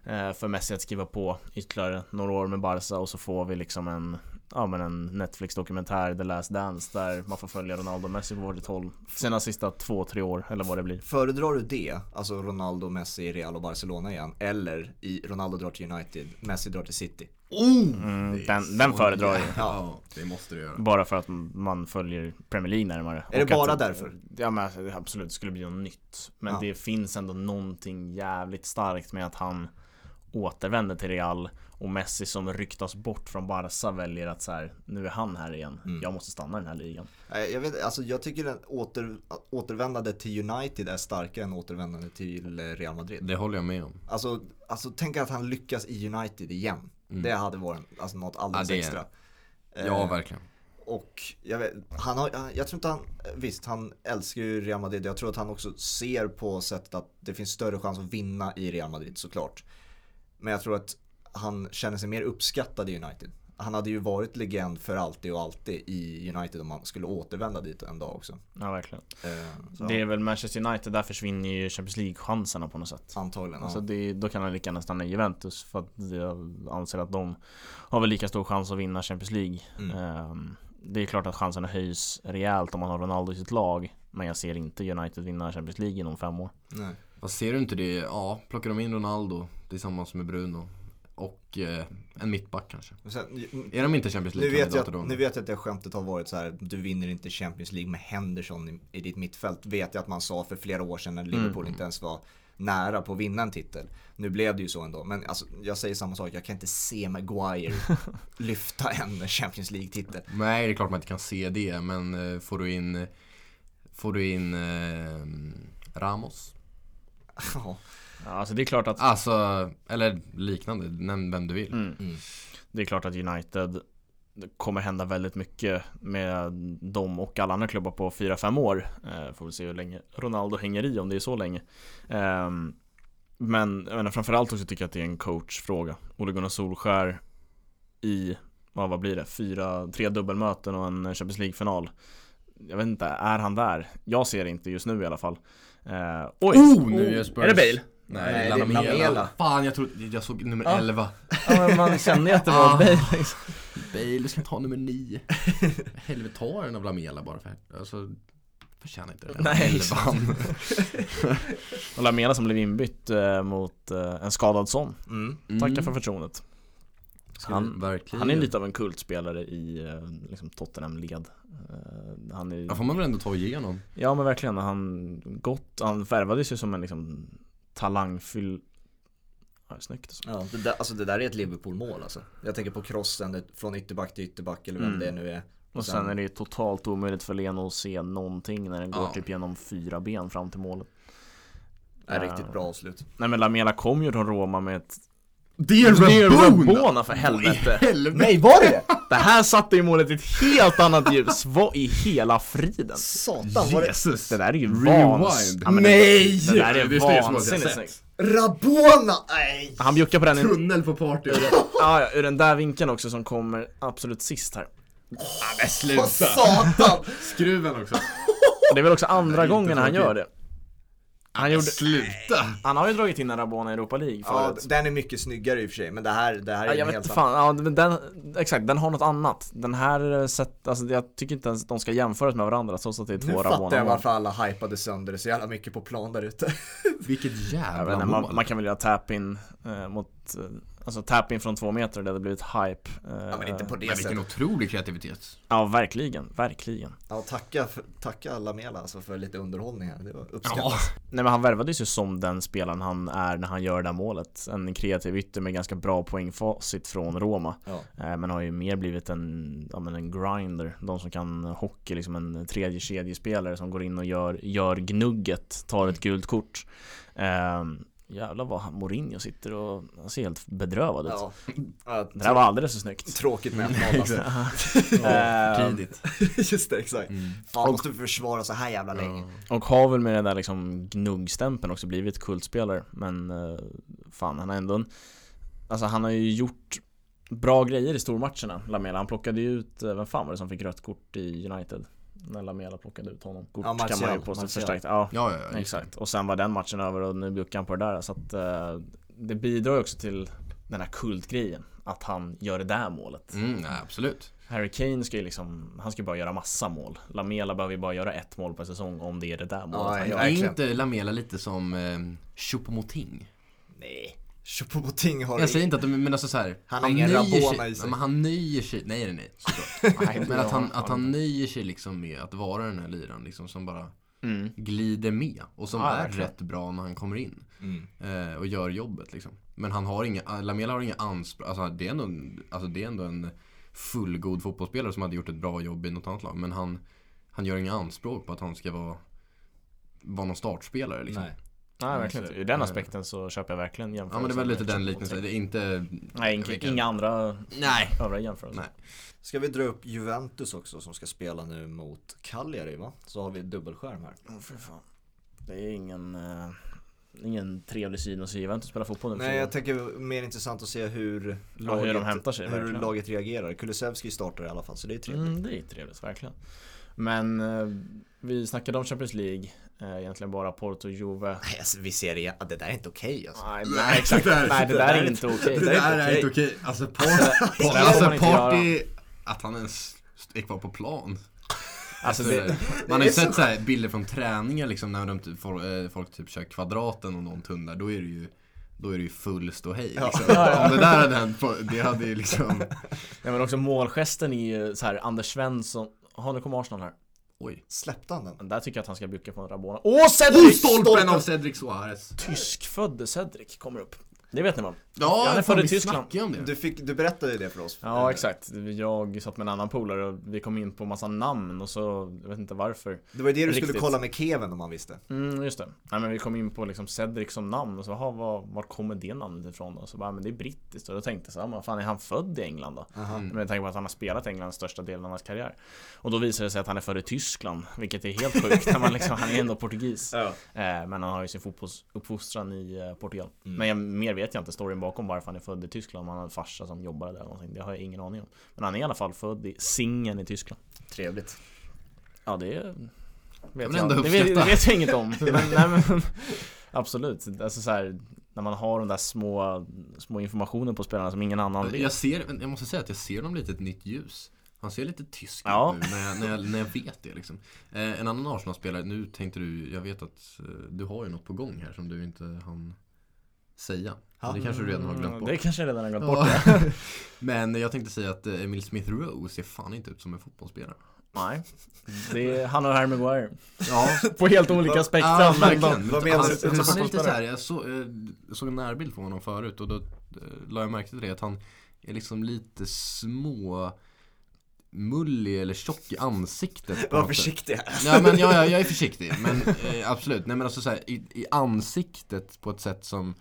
eh, för Messi att skriva på ytterligare några år med Barca och så får vi liksom en ja, men en Netflix-dokumentär, The Last Dance, där man får följa Ronaldo och Messi på varsitt håll sina sista två, tre år, eller vad det blir. Föredrar du det, alltså Ronaldo, Messi, Real och Barcelona igen, eller i Ronaldo drar till United, Messi drar till City? Mm, Det är den, den föredrar jag. Ja, det måste du göra. Bara för att man följer Premier League närmare. Är det bara att, därför? Ja men alltså, det absolut skulle bli något nytt. Men Ja. det finns ändå någonting jävligt starkt med att han återvänder till Real och Messi som ryktas bort från Barca väljer att så här, nu är han här igen. Mm. Jag måste stanna i den här ligan. Nej, Jag, vet, alltså jag tycker att åter, återvändande till United är starkare än återvändande till eh, Real Madrid. Det håller jag med om. Alltså, alltså tänk att han lyckas i United igen. Mm. Det hade varit alltså, något alldeles Ja, det extra. Ja, Eh, verkligen. Och jag, vet, han har, jag tror inte han, visst han älskar ju Real Madrid. Jag tror att han också ser på sättet att det finns större chans att vinna i Real Madrid såklart. Men jag tror att han känner sig mer uppskattad i United. Han hade ju varit legend för alltid och alltid i United om han skulle återvända dit en dag också. Ja verkligen. Eh, så, Det är väl Manchester United, där försvinner ju Champions League-chanserna på något sätt. Antagligen. Alltså ja. det, då kan han lika gärna stanna i Juventus för att jag anser att de har väl lika stor chans att vinna Champions League. Mm. Ehm, Det är klart att chanserna höjs rejält om man har Ronaldo i sitt lag. Men jag ser inte United vinna Champions League inom fem år. Nej. Vad ser du inte det? Ja, plockar de in Ronaldo tillsammans med Bruno och eh, en mittback kanske. Sen, Är de inte Champions League-kandidater då? nu vet jag att det skämtet har varit så här, du vinner inte Champions League med Henderson i, i ditt mittfält. Vet jag att man sa för flera år sedan när Liverpool Mm. inte ens var nära på att vinna en titel. Nu blev det ju så ändå, men alltså, jag säger samma sak, jag kan inte se Maguire lyfta en Champions League-titel. Nej, det är klart man inte kan se det, men eh, får du in Får du in eh, Ramos? Ja. Ja, Alltså det är klart att Alltså, eller liknande, nämn vem du vill. mm, Mm. Det är klart att United kommer hända väldigt mycket med dem och alla andra klubbar på 4-5 år. Eh, får vi se hur länge Ronaldo hänger i, om det är så länge. Ehm, men jag menar, framförallt också tycker jag att det är en coachfråga. Ole Gunnar Solskär i, vad, vad blir det, fyra, tre dubbelmöten och en Champions League-final. Jag vet inte, är han där? Jag ser det inte just nu i alla fall. Eh, oj! Oh, nu är Spurs. Är det Bale? Nej, Nej, Nej det är Lamela. Lamela. Fan, jag tror, jag såg nummer Ja. 11. Ja, men man kände ju att det var Ah. Bale liksom. Bale, du ska ta nummer 9. Helvete, ta en av Lamela bara för Alltså, förtjänar inte det där. Nej, Elvan. Och Lamela som blev inbytt eh, mot eh, en skadad son. Mm. Tackar Mm. för förtroendet. Ska Han- vi verkligen. Han är lite av en kultspelare i eh, liksom Tottenham-led. Eh, han är, Ja, får man väl ändå ta igenom. ja men verkligen, han gått, han värvades ju som en liksom talangfull Ja, snyggt alltså. Ja, det där, alltså det där är ett Liverpool-mål alltså. Jag tänker på crossen från ytterback till ytterback eller vem Mm. det nu är. Och sen är det ju totalt omöjligt för Leno att se någonting när den går Ja. typ genom fyra ben fram till målet. är Ja. riktigt bra avslut. Nej men Lamela kom ju från Roma med ett Det är Rabona för helvete! Helvete! Nej, var det det? Här satte ju målet i ett helt annat ljus, vad i hela friden? Satan, var det Jesus! Det där är ju Rewind. vans... Ja, men Nej! Det, där är Det jag vansinnigt sett. snyggt. Rabona! Nej! Han bjuckar på den i, Tunnel på party. ja, ja, ur den där vinkeln också som kommer absolut sist här. Men Vad satan! Skruven också. Det är väl också andra inte gången han tråkigt. gör det. Han, gjorde, Sluta! han har ju dragit in en Rabona i Europa League Ja, förut. den är mycket snyggare i och för sig, men det här, det här är Ja, en jag vet helt annan. ja, men den, exakt, den har något annat. Den här eh, sätt, alltså jag tycker inte ens de ska jämföras med varandra trots att det är Nu två fattar jag Rabona varför alla hypade sönder det så jävla mycket på plan där ute. Vilket jävla mål. man, man kan väl göra tap-in eh, mot, eh, alltså tap-in från två meter, det hade blivit hype. Eh, Ja men inte på det Men vilken sättet. otrolig kreativitet. Ja, verkligen, verkligen. Ja, tacka, för, tacka Lamela alltså för lite underhållning här. Det var uppskattat. Ja. Nej men han värvades ju som den spelaren han är när han gör det här målet. En kreativ ytter med ganska bra poängfacit från Roma. Ja. Eh, Men har ju mer blivit en, ja, men en grinder. De som kan hockey, liksom en tredje kedjespelare som går in och gör, gör gnugget, tar ett gult kort. Um, jävlar vad han- Mourinho sitter och han ser helt bedrövad ut. Ja. Ja, Det där var alldeles för snyggt. Tråkigt med 1-0 alltså. Eh, Tidigt. Just det, exakt. Mm. Fan, måste vi försvara så här jävla länge. Och har väl med den där liksom gnuggstämpeln också blivit kultspelare Men eh, fan han har ändå en, Alltså han har ju gjort Bra grejer i stormatcherna Lamela, han plockade ju ut, eh, vem fan var det som fick rött kort i United? När Lamela plockade ut honom Kort Ja, kan man Martial, ju påstå Martial. förstärkt Ja, Ja, ja, ja. exakt Och sen var den matchen över och nu bjuckar han på det där så att eh, Det bidrar ju också till den här kultgrejen att han gör det där målet. Mm, nej, absolut. Harry Kane ska ju liksom, han ska ju bara göra massa mål. Lamela behöver ju bara göra ett mål per säsong om det är det där målet Ja, han gör. Är inte Lamela lite som eh, Choupo-Moting? Nej. Choupo-Moting har Jag säger inte att de, men alltså så här, Han har ingen Rabona sig, i sig. Men han nöjer sig, nej nej nej Men att han, att han nöjer sig liksom med att vara den här liran liksom som bara Mm. glider med och som Ja, är verkligen. rätt bra när han kommer in Mm. eh, och gör jobbet liksom. Men han har inga, Lamela har inga anspråk, alltså det är ändå, en- alltså det är ändå en fullgod fotbollsspelare som hade gjort ett bra jobb i något annat lag. Men han, han gör inga anspråk på att han ska vara, vara någon startspelare liksom. Nej. Nej verkligen inte. Ur den aspekten så köper jag verkligen Ja jämförelsen. men det väl lite den liknelsen, det är inte Nej, inga, vilka- inga andra Nej. övriga jämförelser. Nej. Ska vi dra upp Juventus också som ska spela nu mot Cagliari va? Så har vi dubbelskärm här. Åh för fan. Det är ingen, eh, ingen trevlig syn att se Juventus spela fotboll nu. för Nej tiden. jag tänker mer intressant att se hur Ja, hur de hämtar sig, hur verkligen. laget reagerar. Kulusevski startar i alla fall så det är trevligt. Mm, det är trevligt, verkligen. Men eh, vi snackade om Champions League, egentligen bara Porto och Juve. Nej, alltså, vi ser det, att det där är inte okej alltså. Nej, nej, exakt. det där- nej, det där är inte okej. Det Det är där inte är inte okej. okej. Alltså, party, så alltså party, att han ens är kvar på plan. Alltså, Alltså, det, man har ju så sett så här bilder från träningar liksom när de, typ- folk, eh, folk typ kör kvadraten och någon tunnlar, då är det ju då är det ju full ståhej Ja. liksom. Om det där hade hänt, på- det hade ju liksom nej, men också målgesten är ju så här Anders Svensson. Har nu kommer Arsenal här. Oj. Släppte han den? Där tycker jag att han ska bjucka på en Rabona. Åh Oh, Cedric! stolpen av Cedric Suarez! Tyskfödde Cedric kommer upp. Det vet ni va? Ja, Han är fan, född i Tyskland. om det. Du, fick, du berättade ju det för oss. Ja exakt. Jag satt med en annan polare och vi kom in på massa namn och så, jag vet inte varför. Det var ju det du skulle Riktigt. kolla med Kevin om man visste. Mm, just det. Nej men vi kom in på liksom Cedric som namn och så, aha, var, var kommer det namnet ifrån? Och så bara, men det är brittiskt. Och då tänkte jag så, här, men fan är han född i England då? Aha. Mm. Med tanke på att han har spelat i England största delen av hans karriär. Och då visade det sig att han är född i Tyskland, vilket är helt sjukt. när man liksom, han är ändå portugis. Ja. Eh, men han har ju sin fotbollsuppfostran i eh, Portugal. Mm. Men jag, mer vet jag inte storyn bakom varför han är född i Tyskland. Om han har en farsa som jobbade där eller någonting. Det har jag ingen aning om. Men han är i alla fall född i Singen i Tyskland. Trevligt. Ja det vet men jag, ändå det, vet, det vet jag inget om. Men, nej, men, absolut. Alltså så här, när man har de där små, små informationen på spelarna som ingen annan vet. Jag ser, jag måste säga att jag ser dem lite ett nytt ljus. Han ser lite tysk Ja. ut nu när jag, när, jag, när jag vet det liksom. Eh, en annan Arsenal-spelare, nu tänkte du, jag vet att eh, du har ju något på gång här som du inte hann säga. Ja. Det kanske du redan har glömt Mm, bort. Det kanske jag redan har glömt bort. Ja. Ja. Men jag tänkte säga att eh, Emil Smith Rowe ser fan inte ut som en fotbollsspelare. Nej. Det är han och Harry Maguire. Ja, På helt olika spektrum. Ja, men verkligen. Vad menar han, du? alltså, han är lite så här, jag så, eh, såg en närbild på honom förut och då eh, la jag märke till det att han är liksom lite små mullig eller tjock i ansiktet. Var försiktig här. Ja men ja, ja, jag är försiktig, men eh, absolut. Nej men alltså så här, i, i ansiktet på ett sätt som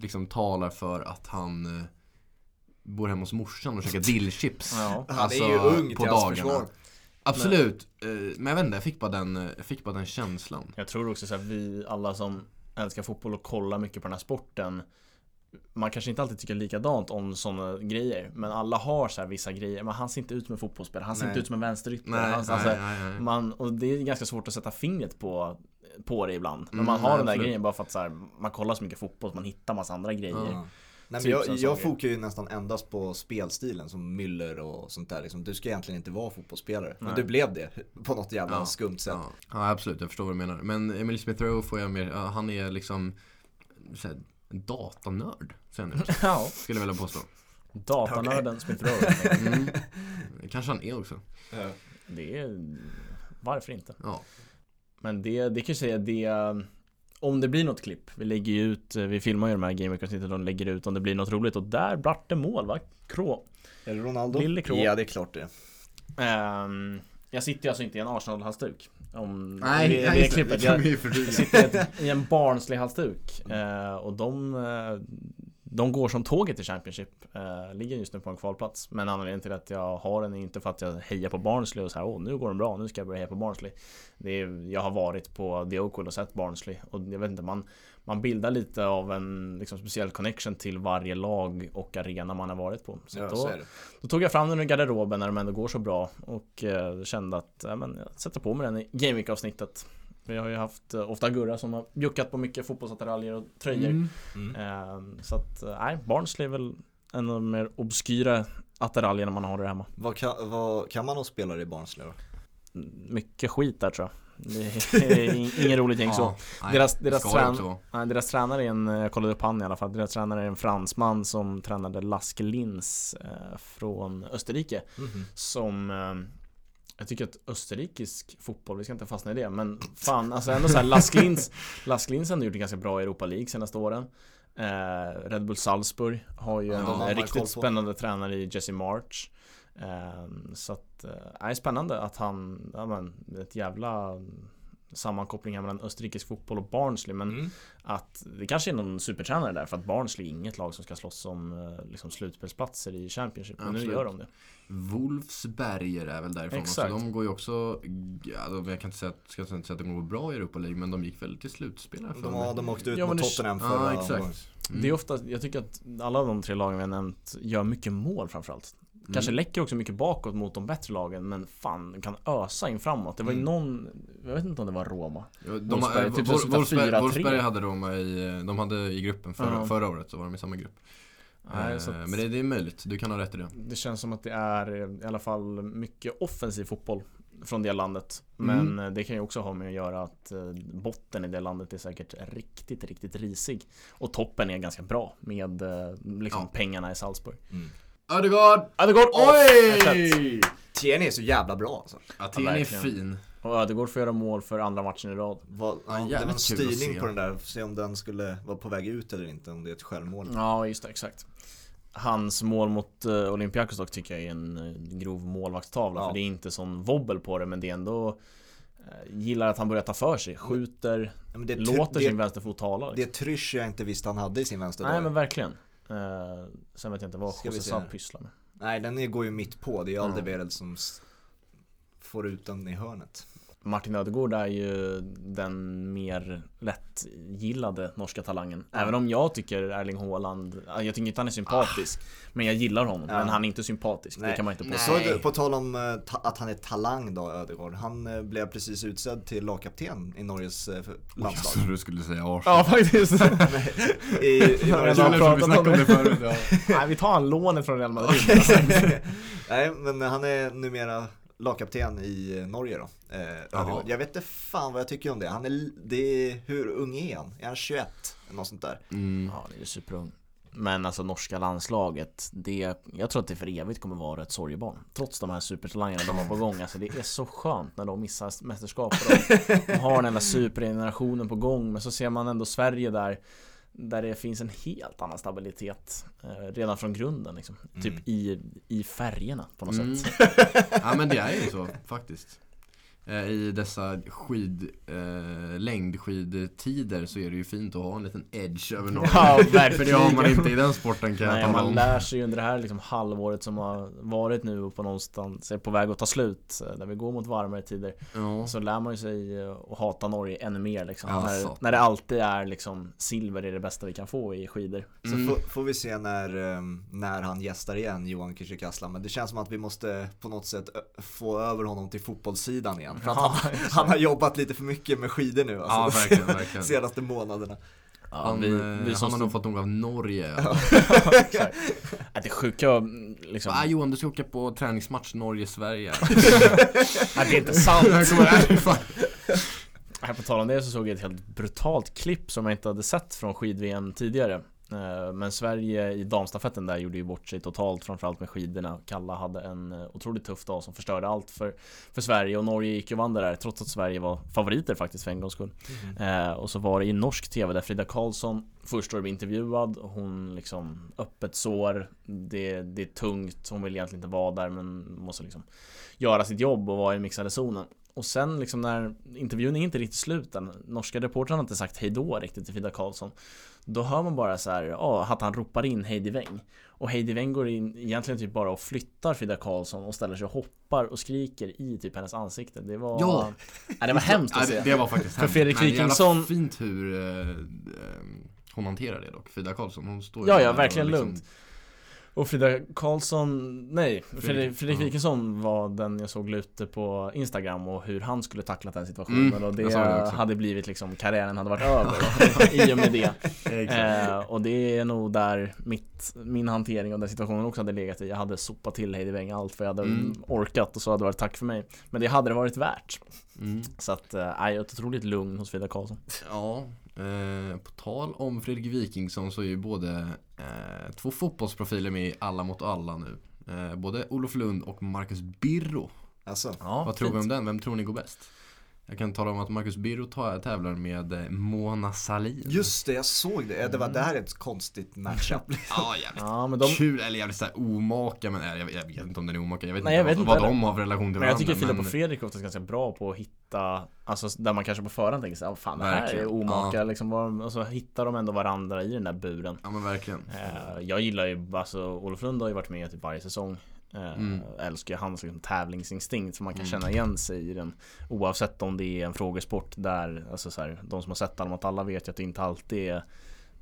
liksom talar för att han eh, bor hemma hos morsan och käkar dillchips. Ja. Han Alltså, är ju ung på till dagarna. försvar. Absolut, eh, men jag vet inte, jag fick bara den, jag fick bara den känslan. Jag tror också så här, vi alla som älskar fotboll och kollar mycket på den här sporten Man kanske inte alltid tycker likadant om sådana grejer Men alla har så här vissa grejer Men han ser inte ut som en fotbollsspelare Han ser Nej. inte ut som en vänsterytter alltså, man, Och det är ganska svårt att sätta fingret på På det ibland Men Mm, man har nej, den där absolut. grejen bara för att så här, Man kollar så mycket fotboll så man hittar massa andra grejer Ja. Nej, men Typ jag, jag fokar ju nästan endast på spelstilen som Müller och sånt där liksom. Du ska egentligen inte vara fotbollsspelare. Men du blev det på något jävla Ja. skumt sätt. Ja. ja absolut, jag förstår vad du menar. Men Emil Smith Rowe får jag mer, han är liksom så här, en datanörd. Sen ut, Ja, skulle jag vilja påstå. datanörden Smith Rowe Mm. Kanske han är också. Det är Varför inte? Ja. Men det, det kan jag säga det Om det blir något klipp Vi lägger ju ut Vi filmar ju de här Gameweek-avsnitten och lägger ut om det blir något roligt och där vart det mål va? Krå Är det Ronaldo? Lille Krå. Ja, det är klart det. Ehm, Jag sitter ju alltså inte i en Arsenal-halsduk Om Nej, det just det, klippet. Jag, vi jag sitter i, ett, i en Barnsley-halsduk eh, Och de eh, De går som tåget i Championship eh, Ligger just nu på en kvalplats. Men anledningen till att jag har den är inte för att jag hejar på Barnsley och så här, åh nu går de bra, nu ska jag börja heja på Barnsley. Det är, Jag har varit på The Oakwood och sett Barnsley och jag vet inte, man Man bildar lite av en liksom, speciell connection till varje lag och arena man har varit på så Ja, då, så då tog jag fram den ur garderoben när de ändå går så bra och eh, kände att ja, men, jag sätter på mig den i Gameweek-avsnittet Vi har ju haft eh, ofta Gurra som har bjuckat på mycket fotbollsattiraljer och tröjor Mm. Mm. Ehm, Så att, eh, nej, Barnsley är väl En av de mer obskyra attiraljerna man har där hemma. Vad kan, vad, kan man ha spelare i Barnsley då? Mycket skit där tror jag. Det är in- ingen roligt gäng så. nej, Deras- deras trän-. Nej, deras tränare är en, jag kollade upp han i alla fall, deras tränare är en fransman som tränade Lask Linz eh, från Österrike. Mhm. Som eh, jag tycker att österrikisk fotboll, vi ska inte fastna i det, men fan alltså ändå såhär Lask Linz Lask Linz har ändå gjort det ganska bra i Europa League senaste åren eh, Red Bull Salzburg har ju Ja, en koll riktigt spännande tränare i Jesse March eh, Så att, eh, är spännande att han, ja men, ett jävla sammankoppling här mellan österrikisk fotboll och Barnsley men Mm. att det kanske är någon supertränare där för att Barnsley är inget lag som ska slåss om eh, liksom, slutspelsplatser i Championship men nu Absolut. gör de det Wolfsberger är väl därifrån Exakt. också. De går ju också, ja, jag kan inte säga, att- ska inte säga att de går bra i Europa League men de gick väl till slutspel här för har, de åkte ut Ja, mot det- Tottenham Ja, förra omgången. exakt. Mm. Det är ofta, jag tycker att alla de tre lagen vi har nämnt gör mycket mål framförallt Kanske Mm. läcker också mycket bakåt mot de bättre lagen men fan kan ösa in framåt Det var ju Mm. någon, jag vet inte om det var Roma De, Wolfsberg, typ Wolfsberg, Wolfsberg, 4-3. Wolfsberg hade Roma i, de hade i gruppen förra, Ja. förra året så var de i samma grupp. Nej, Eh, att- Men det, det är möjligt, du kan ha rätt i det. Det känns som att det är eh, i alla fall mycket offensiv fotboll från det landet Mm. Men eh, det kan ju också ha med att göra att eh, botten i det landet är säkert riktigt, riktigt risig Och toppen är ganska bra med eh, liksom Ja. pengarna i Salzburg Mm. Ödegaard! Ödegård! Oj! Tierney är så jävla bra alltså. Ja, är verkligen. fin. Och Ödegård får göra mål för andra matchen i rad Vad, Ja, ja, det var en styrning på den där, se om den skulle vara på väg ut eller inte, om det är ett självmål. Ja, just det, exakt Hans mål mot uh, Olympiakos dock tycker jag är en eh, grov målvaktstavla Ja. För det är inte sån wobbel på det men det är ändå eh, Gillar att han börjar ta för sig, skjuter, Ja, men det, tr- låter sin vänsterfot tala liksom. det trysch jag inte visste han hade i sin vänster Nej men verkligen uh, Sen vet jag inte vad Ska vi José se Saab pysslar med Nej, den går ju mitt på. Det är ju Ja. Alderweireld som får ut den i hörnet. Martin Ödegård är ju den mer lättgillade norska talangen Ja. Även om jag tycker Erling Haaland ja, Jag tycker inte han är sympatisk Men jag gillar honom, Ja. men han är inte sympatisk Det kan man inte påstå Så på tal om eh, att han är talang då, Ödegaard. Han eh, blev precis utsedd till lagkapten i Norges eh, för- Jag landslag. trodde du skulle säga Arsenal. Ja faktiskt I, i Norges landslag. pratat vi om snackade om det förut. Ja. Nej vi tar han lånet från Real Madrid. Nej, men han är numera lagkapten i Norge då. Eh. Jag vet inte fan vad jag tycker om det. Han är, det är, hur ung är han? Är han 21? Eller något sånt där. Mm. Ja, det är superung. Men alltså norska landslaget, det, jag tror att det för evigt kommer vara ett sorgebarn. Trots de här supertalangerna de har på gång. Alltså det är så skönt när de missar mästerskap. De, de har den där supergenerationen på gång. Men så ser man ändå Sverige där, där det finns en helt annan stabilitet. Eh, redan från grunden liksom. Typ i, i färgerna på något Mm. sätt. Ja men det är ju så faktiskt. Eh, I dessa skid, eh, längdskidtider så är det ju fint att ha en liten edge över någon. Ja, För det har man inte i den sporten kan jag Nej, tala man lär sig ju under det här liksom halvåret som har varit nu och på någonstans är på väg att ta slut. eh, Där vi går mot varmare tider. Ja. Så lär man ju sig eh, att hata Norge ännu mer liksom. Ja, när, när det alltid är liksom silver är det bästa vi kan få i skidor. Så Mm. får, får vi se när, eh, när han gästar igen, Johan Kücükasla. Men det känns som att vi måste på något sätt få över honom till fotbollssidan igen. För att Ja, han, han har jobbat lite för mycket med skidor nu Ja alltså, verkligen, verkligen. senaste månaderna. Ja, Han, vi, eh, vi som han har nog fått nog av Norge. Att det sjuka mm, liksom... Ah, Johan du ska åka på träningsmatch Norge-Sverige. att det är inte sant! Här på tal om det så såg jag ett helt brutalt klipp som jag inte hade sett från skid-VM tidigare Men Sverige i damstafetten där gjorde ju bort sig totalt framförallt med skidorna. Kalla hade en eh, otroligt tuff dag som förstörde allt för, för Sverige. Och Norge gick och vann det där trots att Sverige var favoriter faktiskt för en gångs skull. Eh, Och så var det i norsk TV där Frida Karlsson först blev intervjuad. Hon liksom öppet sår. Det, det är tungt, hon vill egentligen inte vara där men måste liksom göra sitt jobb och vara i mixade zonen. Och sen liksom när intervjun är inte riktigt slut än. Norska reportern har inte sagt hejdå riktigt till Frida Karlsson Då hör man bara så här, ja, att han ropar in Heidi Weng Och Heidi Weng går in egentligen typ bara och flyttar Frida Karlsson och ställer sig och hoppar och skriker i typ hennes ansikte Det var... Ja. ja det var hemskt att Ja, se det, det var faktiskt För hemskt. Fredrik Men jävla Wikingsson- fint hur eh, eh, hon hanterar det dock, Frida Karlsson. Hon står ju Ja, ja, verkligen liksom- lugnt. Och Frida Karlsson, nej, Fredrik, Fredrik. Wikingsson var den jag såg ute på Instagram och hur han skulle tacklat den situationen Mm, och det, jag det hade blivit liksom, karriären hade varit över i och med det. Eh, och det är nog där mitt, min hantering av den situationen också hade legat i. Jag hade sopat till Heidi Weng allt vad jag hade Mm. orkat och så hade det varit tack för mig. Men det hade det varit värt. Mm. Så att, eh, nej, ett otroligt lugn hos Frida Karlsson. Ja, eh, på tal om Fredrik Wikingsson så är ju både eh, två fotbollsprofiler med i Alla mot alla nu. Eh, både Olof Lund och Marcus Birro. Alltså, Ja, Vad tror vi om den? Vem tror ni går bäst? Jag kan tala om att Marcus Birro tävlar med eh, Mona Sahlin. just det, jag såg det. Det, var, det här är ett konstigt matchup. Ja, jävligt Ja, men de, kul, eller jävligt såhär omaka men jag, jag vet inte om den är omaka. Jag vet Nej, inte jag vet vad, inte vad de har för relation till Men jag varandra. tycker Filip men- och Fredrik är oftast ganska bra på att hitta Alltså där man kanske på förhand tänker såhär, fan det här Verkligen. är omaka Ja. liksom, och så hittar de ändå varandra i den där buren Ja men verkligen. eh, Jag gillar ju, alltså Olof Lund har ju varit med typ varje säsong eh, Mm. Älskar ju hans liksom, tävlingsinstinkt så man kan Mm. känna igen sig i den Oavsett om det är en frågesport där, alltså så här, de som har sett alla mot alla vet ju att det inte alltid är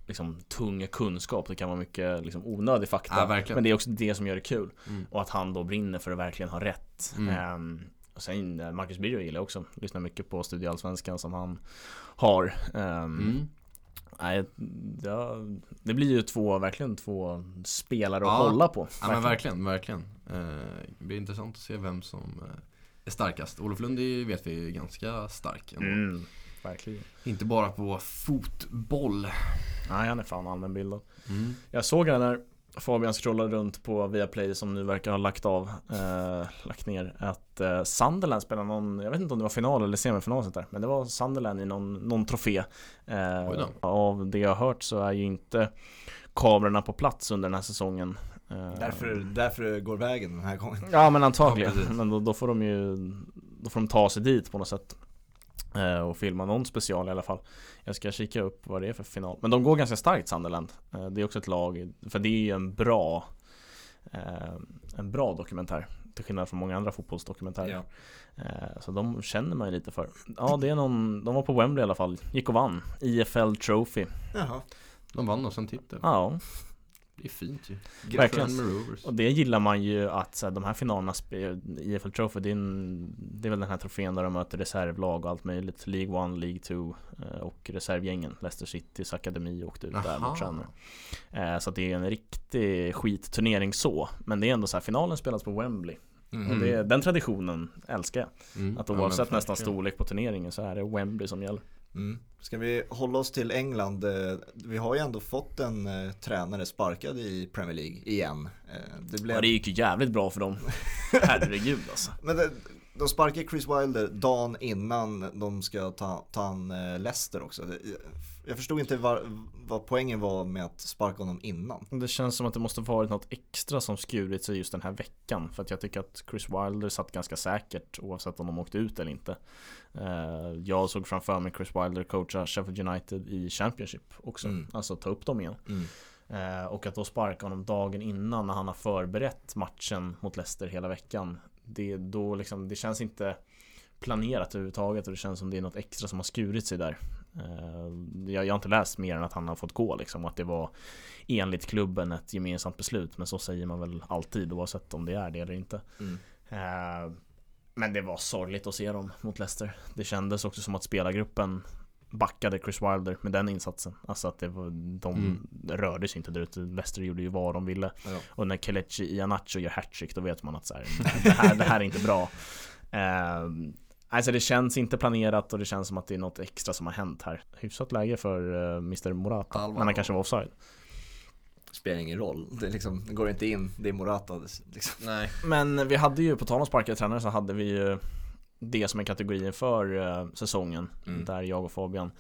liksom tung kunskap, det kan vara mycket liksom, onödig fakta Ja, verkligen. Men det är också det som gör det kul Mm. och att han då brinner för att verkligen ha rätt. Mm. Ehm, och sen eh, Marcus Birro gillar jag också. Lyssnar mycket på Studieallsvenskan som han har. Ehm, Mm. nej, ja, det blir ju två, verkligen två spelare att Ja. hålla på. Ja men verkligen, verkligen. Eh, det blir intressant att se vem som eh, är starkast. Olof Lund vet vi är ganska stark. Mm, verkligen. Inte bara på fotboll. Nej, han är fan allmänbildad. Mm. Jag såg den när Fabian scrollade runt på Viaplay som nu verkar ha lagt av, eh, lagt ner att eh, Sunderland spelade någon, jag vet inte om det var final eller semifinal sånt där, men det var Sunderland i någon, någon trofé. Eh, av det jag har hört så är ju inte kamerorna på plats under den här säsongen. Eh, Därför, därför går vägen den här gången. Ja men antagligen, Ja, men då, då får de ju Då får de ta sig dit på något sätt. Eh, Och filma någon special i alla fall. Jag ska kika upp vad det är för final. Men de går ganska starkt Sunderland. Eh, Det är också ett lag, för det är ju en bra eh, En bra dokumentär. Till skillnad från många andra fotbollsdokumentärer. Ja. Så de känner man ju lite för. Ja det är någon, de var på Wembley i alla fall. Gick och vann. IFL Trophy. Jaha. De vann oss en titel. Ja, Det är fint ju. Verkligen. Med Rovers. Och det gillar man ju att så här, de här finalerna, IFL Trophy, det är, en, det är väl den här trofén där de möter reservlag och allt möjligt. League 1, League 2 eh, och reservgängen. Leicester Citys akademi åkte ut där mot Tranmere. Eh, Så det är en riktig skitturnering så. Men det är ändå så här, finalen spelas på Wembley. Mm. Och det, den traditionen älskar jag. Mm. Att Ja, oavsett nästan verkligen. storlek på turneringen så är det Wembley som gäller. Mm. Ska vi hålla oss till England? Eh, Vi har ju ändå fått en eh, tränare sparkad i Premier League igen. Eh, Det blev... Ja, det gick ju jävligt bra för dem. Herregud alltså. Men det, de sparkar Chris Wilder dagen innan de ska ta, ta an eh, Leicester också. Jag förstod inte vad, vad poängen var med att sparka honom innan. Det känns som att det måste varit något extra som skurit sig just den här veckan. För att jag tycker att Chris Wilder satt ganska säkert oavsett om de åkte ut eller inte. Eh, Jag såg framför mig Chris Wilder coacha Sheffield United i Championship också. Mm. Alltså ta upp dem igen. Mm. Eh, Och att då sparka honom dagen innan när han har förberett matchen mot Leicester hela veckan. Det, då liksom, det känns inte planerat överhuvudtaget och det känns som det är något extra som har skurit sig där. Eh, Jag, jag har inte läst mer än att han har fått gå liksom och att det var enligt klubben ett gemensamt beslut. Men så säger man väl alltid oavsett om det är det eller inte. Mm. Eh, Men det var sorgligt att se dem mot Leicester. Det kändes också som att spelargruppen backade Chris Wilder med den insatsen. Alltså att det var, de Mm. rörde sig inte där ute. Leicester gjorde ju vad de ville. Ja. Och när Kelechi Iheanacho gör hattrick då vet man att så här, det, här, det här är inte bra. Eh, alltså det känns inte planerat och det känns som att det är något extra som har hänt här. Hyfsat läge för uh, Mr Morata. Alvaro. Men han kanske var offside. Spelar ingen roll. Det, är liksom, det går inte in. Det är Morata. Liksom. Nej. Men vi hade ju, på tal om sparkade tränare så hade vi ju det som en kategori inför eh, säsongen. Mm. Där jag och Fabian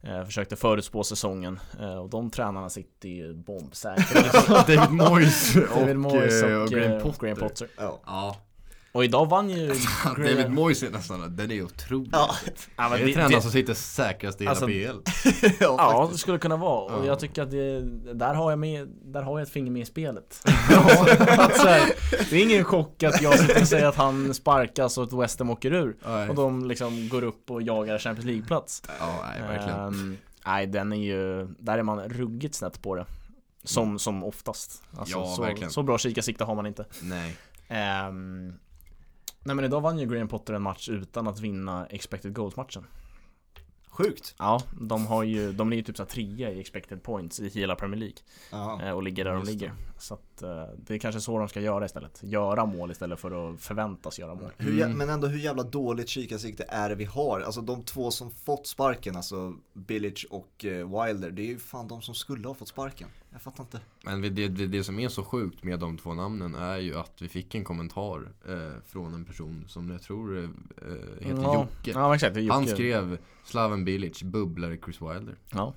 eh, försökte förutspå säsongen. Eh, och de tränarna sitter ju bombsäkert. David Moyes och, David Moyes och, eh, och Graham eh, Potter. Graham Potter. Ja. Ja. Och idag vann ju David. Moyes är nästan, den är otrolig. Ja. Ja, men det är tränaren det- som sitter säkrast i hela Alltså, PL. Ja, det skulle kunna vara. Och Ja. jag tycker att det, där har jag med, där har jag ett finger med i spelet. att så här, det är ingen chock att jag sitter och säger att han sparkas och att West Ham åker ur. Nej. Och de liksom går upp och jagar Champions League-plats. Ja, nej verkligen. Ehm, nej, den är ju, där är man ruggigt snett på det. Som, som oftast. Alltså, Ja, så, verkligen. så bra kikarsikte har man inte. Nej. Ehm, nej men idag vann ju Graham Potter en match utan att vinna expected goals-matchen. Sjukt. Ja, de har ju, de ligger typ så trea i expected points i hela Premier League Ja. eh, och ligger där de just det. ligger. Så att eh, det är kanske så de ska göra istället. Göra mål istället för att förväntas göra mål. Hur, Mm. Men ändå hur jävla dåligt kikarsikte är det vi har? Alltså de två som fått sparken, alltså Billich och eh, Wilder, det är ju fan de som skulle ha fått sparken. Jag fattar inte. Men det, det, det som är så sjukt med de två namnen är ju att vi fick en kommentar eh, från en person som jag tror eh, heter ja, Jocke. Ja exakt, Jocke. Han skrev Slaven Bilic, bubblare Chris Wilder. Ja.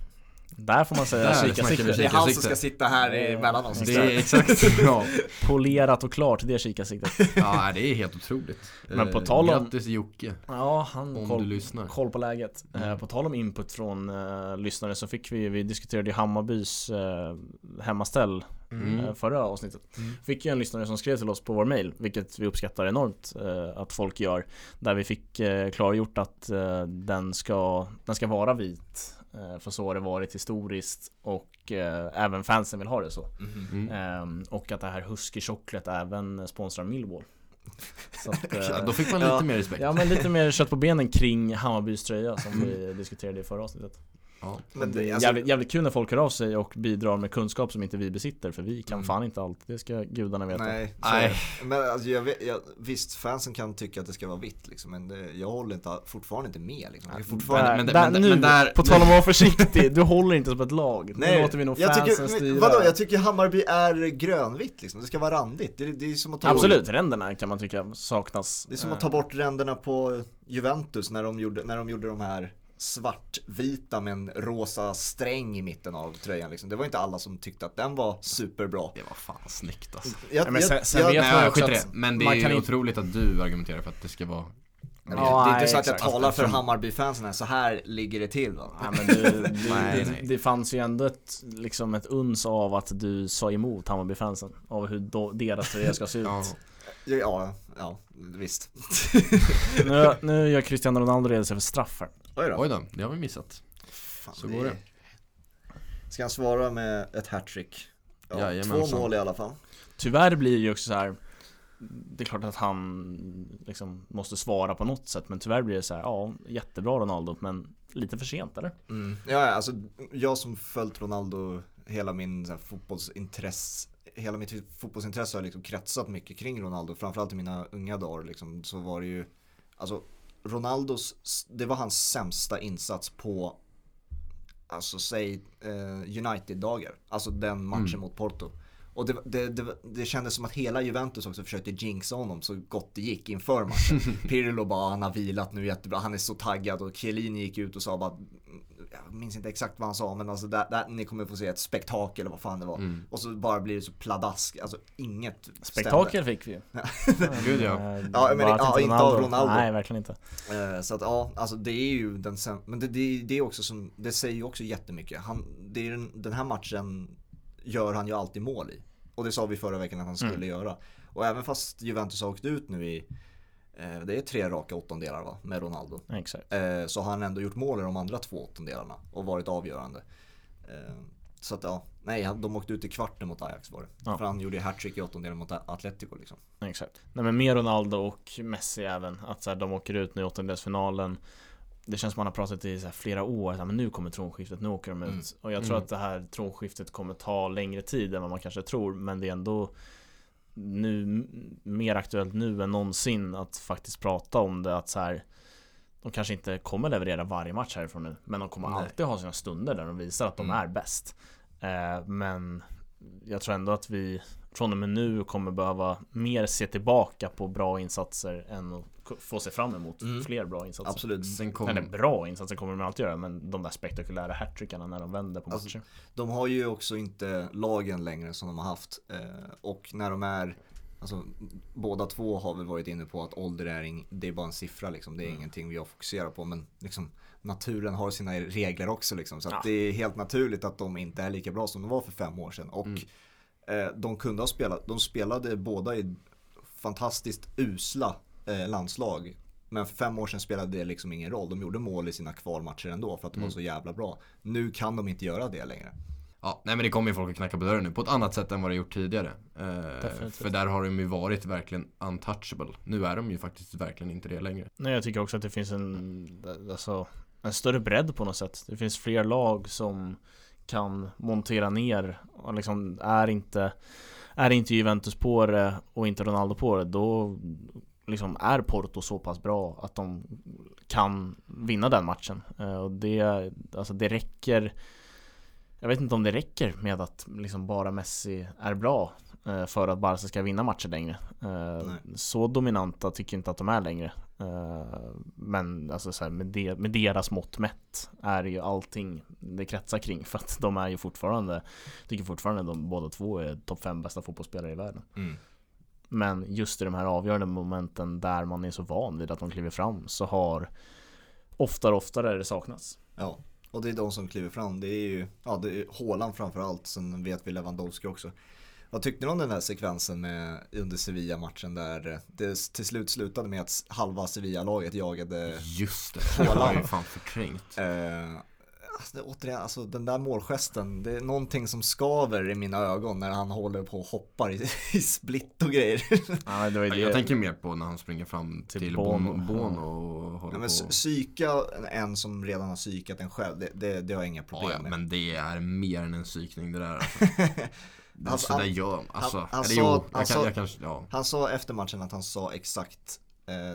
Där får man säga kikarsikte. Det är han som ska sitta här emellan oss. Det är exakt, ja. Polerat och klart, det är kikarsiktet. ja det är helt otroligt. Men på Eh, tal om- Grattis Jocke, Ja, han om koll, du lyssnar. koll på läget. Eh, Mm. på tal om input från eh, lyssnare så fick vi, vi diskuterade ju Hammarbys eh, hemmaställ Mm. eh, förra avsnittet. Mm. Fick ju en lyssnare som skrev till oss på vår mail, vilket vi uppskattar enormt eh, att folk gör. Där vi fick eh, klargjort att eh, den, ska, den ska vara vit. Eh, för så har det varit historiskt och eh, även fansen vill ha det så. Mhm. Mm. Ehm, och att det här Husky Chocolate även sponsrar Millwall. Så att, eh, Ja, då fick man lite Ja. mer respekt. Ja men lite mer kött på benen kring Hammarbys tröja som vi diskuterade i förra avsnittet. Ja. Men Det alltså, jävligt, jävligt kul när folk hör av sig och bidrar med kunskap som inte vi besitter för vi kan Mm. fan inte allt, det ska gudarna veta. Nej, Nej. Men alltså, jag jag, visst fansen kan tycka att det ska vara vitt liksom, men det, jag håller inte, fortfarande inte med liksom. Jag fortfarande, där, men där, men- nu, men där- på tal om att vara försiktig, du håller inte som ett lag. Nej, nu låter vi nog jag fansen tycker, styra. vadå, jag tycker Hammarby är grönvitt liksom, det ska vara randigt. Det, det är som att ta Absolut, ränderna kan man tycka saknas. Det är som att ta bort ränderna på Juventus när de gjorde, när de gjorde de här svartvita med en rosa sträng i mitten av tröjan liksom. Det var inte alla som tyckte att den var superbra. Det var fan snyggt alltså. Jag, Ja, men sen, sen jag, jag det. Men det är ju otroligt att du argumenterar för att det ska vara det, Ja, det är inte så att jag exakt. talar för Hammarby-fansen här, så här ligger det till va? Ja, men det, det, Nej, det, nej. det fanns ju ändå ett, liksom ett uns av att du sa emot Hammarby-fansen Av hur då, deras tröja ska se ut Ja, Ja, ja, ja visst. nu, nu gör Cristiano Ronaldo redo sig för straff här Oj oj då, det har vi missat. Fan, Så går det. Ska han svara med ett hattrick? Ja, två mål i alla fall. Tyvärr blir det ju också så här. Det är klart att han liksom måste svara på något sätt Men tyvärr blir det så här, ja jättebra Ronaldo men lite för sent eller? Mm. Ja, ja, alltså jag som följt Ronaldo hela min så här, fotbollsintresse Hela mitt fotbollsintresse har liksom kretsat mycket kring Ronaldo, framförallt i mina unga dagar liksom, så var det ju Alltså Ronaldos, det var hans sämsta insats på Alltså säg eh, United-dagar, alltså den matchen Mm. mot Porto och det, det, det, det kändes som att hela Juventus också försökte jinxa honom så gott det gick inför matchen. Pirlo bara, han har vilat nu jättebra, han är så taggad och Chiellini gick ut och sa bara Jag minns inte exakt vad han sa men alltså där, där, ni kommer få se ett spektakel eller vad fan det var. Mm. Och så bara blir det så pladask, alltså inget Spektakel fick vi ju Gud, ja. Ja, men ja, inte av Ronaldo. Nej verkligen inte Eh, Så att ja, alltså det är ju den säm- Men det, det, det är också som, det säger ju också jättemycket. Han, det är den, den här matchen gör han ju alltid mål i. Och det sa vi förra veckan att han skulle Mm. göra. Och även fast Juventus har åkt ut nu i, det är tre raka åttondelar va, med Ronaldo. Exakt Eh, så har han ändå gjort mål i de andra två åttondelarna och varit avgörande. Eh, så att ja, nej de åkte ut i kvarten mot Ajax var det. Ja. För han gjorde hattrick i åttondelen mot Atletico liksom. Exakt. Nej men med Ronaldo och Messi även. Att så här, de åker ut nu i åttondelsfinalen. Det känns som man har pratat i så här, flera år. Så här, men nu kommer tronskiftet, nu åker de ut. Mm. Och jag tror Mm. att det här tronskiftet kommer ta längre tid än vad man kanske tror. Men det är ändå nu mer aktuellt nu än någonsin att faktiskt prata om det. Att så här, de kanske inte kommer leverera varje match härifrån nu. Men de kommer Nej. alltid ha sina stunder där de visar att de Mm. är bäst. Eh, men jag tror ändå att vi från och med nu kommer behöva mer se tillbaka på bra insatser än att få se fram emot Mm. fler bra insatser. Absolut. Sen kom, Eller bra insatser kommer de alltid göra men de där spektakulära hattrickarna när de vänder på Alltså, matcher. De har ju också inte lagen längre som de har haft. Eh, och när de är, alltså båda två har väl varit inne på att ålder är, det är bara en siffra liksom. Det är ingenting vi har fokuserat på. Men liksom naturen har sina regler också liksom. Så Ja. det är helt naturligt att de inte är lika bra som de var för fem år sedan. Och Mm. eh, de kunde ha spelat, de spelade båda i fantastiskt usla eh, landslag. Men för fem år sedan spelade det liksom ingen roll. De gjorde mål i sina kvalmatcher ändå för att de var Mm. så jävla bra. Nu kan de inte göra det längre. Ja, nej men det kommer ju folk att knacka på dörren nu på ett annat sätt än vad det gjort tidigare. Eh, för där har de ju varit verkligen untouchable. Nu är de ju faktiskt verkligen inte det längre. Nej jag tycker också att det finns en, alltså, en större bredd på något sätt. Det finns fler lag som kan montera ner och liksom är inte Är inte Juventus på det och inte Ronaldo på det då liksom är Porto så pass bra att de kan vinna den matchen. Eh, Och det, alltså det räcker Jag vet inte om det räcker med att liksom bara Messi är bra eh, för att Barca ska vinna matcher längre. Eh, Nej. Så dominanta tycker jag inte att de är längre. Men alltså så här, med, det, med deras mått mätt är ju allting det kretsar kring för att de är ju fortfarande Tycker fortfarande de båda två är topp fem bästa fotbollsspelare i världen. Mm. Men just i de här avgörande momenten där man är så van vid att de kliver fram så har oftare och oftare det saknats. Ja, och det är de som kliver fram. Det är ju, ja det är Haaland framförallt, sen vet vi Lewandowski också. Vad tyckte ni om den här sekvensen med, under Sevilla-matchen där det till slut slutade med att halva Sevilla-laget jagade Just det, det har jag ju fan förträngt. Eh, alltså, det, återigen, alltså den där målgesten, det är någonting som skaver i mina ögon när han håller på och hoppar i, i split och grejer. Ja, det var det. Jag tänker mer på när han springer fram Till till, Bono. Bono, och håller Ja, men på. psy- psyka en som redan har psykat en själv, det, det, det har jag inga problem Ja, ja, med. men det är mer än en psykning det där alltså. Det, Alltså, så där han- gör alltså, han- han sa- jo, han jag, sa- kan, ja. Han sa efter matchen att han sa exakt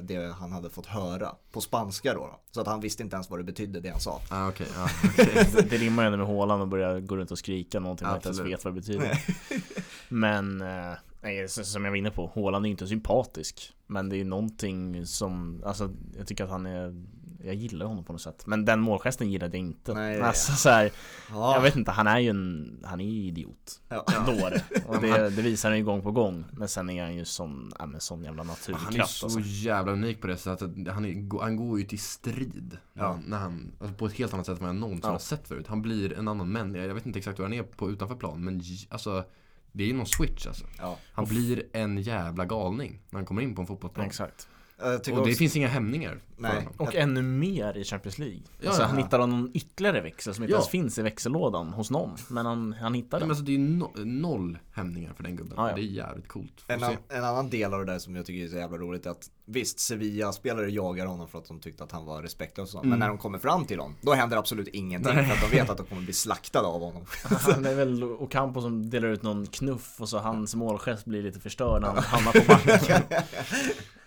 det han hade fått höra på spanska då. Så att han visste inte ens vad det betydde det han sa. Ah, okej, ja, okej. det, det rimmar ju ändå med Haaland och börja gå runt och skrika någonting man inte ens vet vad det betyder. Men, eh, nej, som jag var inne på, Haaland är ju inte sympatisk. Men det är någonting som, alltså jag tycker att han är jag gillar honom på något sätt. Men den målgesten gillade jag inte. Nej. alltså, så här, Ja, Jag vet inte, han är ju en, han är ju idiot. Ja. Dåre. Och det, det visar han ju gång på gång. Men sen är han ju sån, ja, men sån jävla Han är naturkraft så alltså. jävla unik på det sättet att han, är, han går ju till strid när Ja. han, när han, alltså på ett helt annat sätt än vad jag någonsin Ja. har sett förut. Han blir en annan människa, jag vet inte exakt hur han är på utanför plan men alltså det är ju någon switch alltså. ja. Han blir en jävla galning när han kommer in på en fotbollsplan. Exakt. Och det också, finns inga hämningar Nej. Och ännu mer i Champions League. Ja, alltså, han hittar någon ytterligare växel som inte Ja. ens finns i växellådan hos någon. Men han, han hittar Nej, men den. alltså, det är no noll hämningar för den gubben. Ja, ja. Det är jävligt coolt. En, se. an, en annan del av det där som jag tycker är så jävla roligt är att visst, Sevilla-spelare jagar honom för att de tyckte att han var respektlös sånt. Men Mm. när de kommer fram till honom, då händer absolut ingenting Nej. för att de vet att de kommer bli slaktade av honom. Han är väl Ocampo som delar ut någon knuff och så hans målgest blir lite förstörd när han hamnar på banken.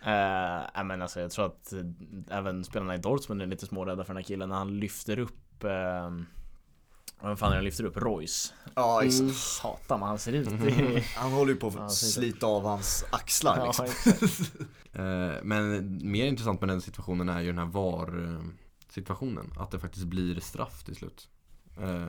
Eh, men alltså jag tror att eh, även spelarna i Dortmund är lite smårädda för den här killen när han lyfter upp eh, vad fan är det han lyfter upp? Royce? Ja, exakt. Mm, satan vad han ser ut. Är- Han håller ju på Ja, att slita av hans axlar Ja, liksom. exakt. Eh, Men mer intressant med den situationen är ju den här VAR situationen. Att det faktiskt blir straff till slut. Eh,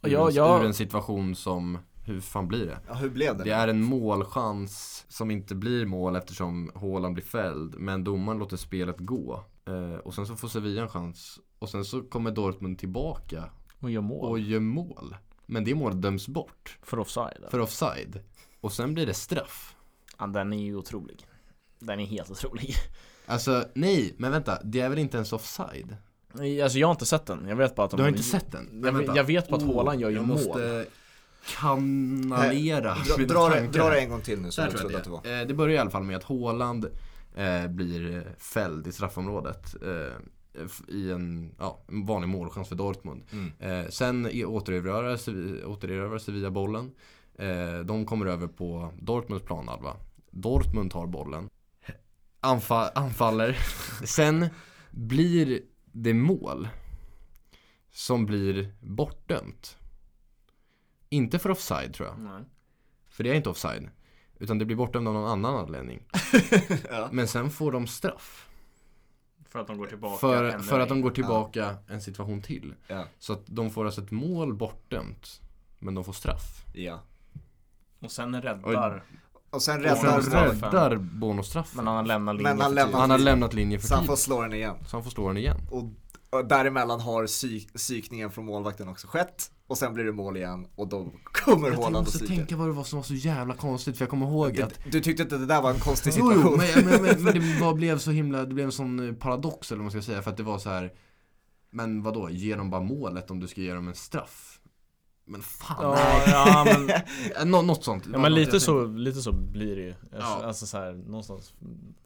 Ja, ja. ur en situation som, hur fan blir det? Ja, hur blev det? Det är en målchans som inte blir mål eftersom Haaland blir fälld. Men domaren låter spelet gå. Eh, och sen så får Sevilla en chans. Och sen så kommer Dortmund tillbaka Och gör mål. och gör mål. Men det målet döms bort För offside. för offside. Och sen blir det straff. Ja, den är ju otrolig. Den är helt otrolig. Alltså nej, men vänta. Det är väl inte ens offside? Alltså jag har inte sett den. Jag vet bara att de Du har inte sett den? Jag, jag vet bara att Oh, Haaland gör ju mål. måste kanalera Dra, mina dra, det, dra det en gång till nu så jag trodde att det var. Eh, det börjar i alla fall med att Haaland eh, blir eh, fälld i straffområdet. Eh, I en, ja, vanlig målchans för Dortmund. Mm. Eh, sen återerövrar återerövrar Sevilla bollen. De kommer över på Dortmunds planhalva. Dortmund tar bollen. Anfa- anfaller. Sen blir det mål. Som blir bortdömt. Inte för offside tror jag. Nej. För det är inte offside. Utan det blir bortdömt av någon annan anledning. Ja. Men sen får de straff. För att de går tillbaka För, en för att de går tillbaka en situation till. Ja. Så att de får alltså ett mål bortdömt. Men de får straff. ja. Och sen räddar Och sen Och räddar sen räddar Bono straffen. Men han lämnar linjen Men han för. Han har lämnat linjen för Så han får slå den igen. Så han får slå den igen. Och däremellan har psyk, psykningen från målvakten också skett. Och sen blir det mål igen och då kommer Jag Haaland och måste psykar. tänka vad det var som var så jävla konstigt. För jag kommer ihåg att Du, du tyckte inte det där var en konstig situation? jo, men, men, men, men det bara blev så himla, det blev en sån eh, paradox eller vad man ska säga för att det var så här Men vadå, ge dem bara målet om du ska ge dem en straff Men fan, Ja, nej. ja men, Nå, något sånt. ja, men lite, så, lite så blir det ju. Alltså, Ja. alltså så här, någonstans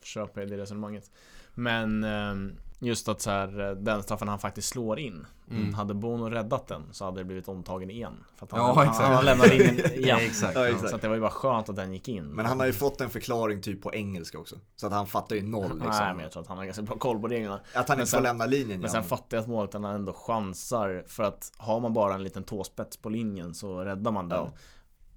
köper jag det resonemanget. Men ehm, just att så här, eh, den straffen han faktiskt slår in. Mm. Hade Bono räddat den så hade det blivit omtagen igen. För att han, Ja, han, exakt. han lämnade in igen. Ja, exakt. Ja, exakt. Så att det var ju bara skönt att den gick in. Men han har ju fått en förklaring typ på engelska också. Så att han fattar ju noll liksom. Nej men jag tror att han har ganska bra koll på reglerna. Att han Men inte sen- får lämna linjen Men sen fattar jag att målvakten ändå chansar för att har man bara en liten tåspets på linjen så räddar man den. Ja.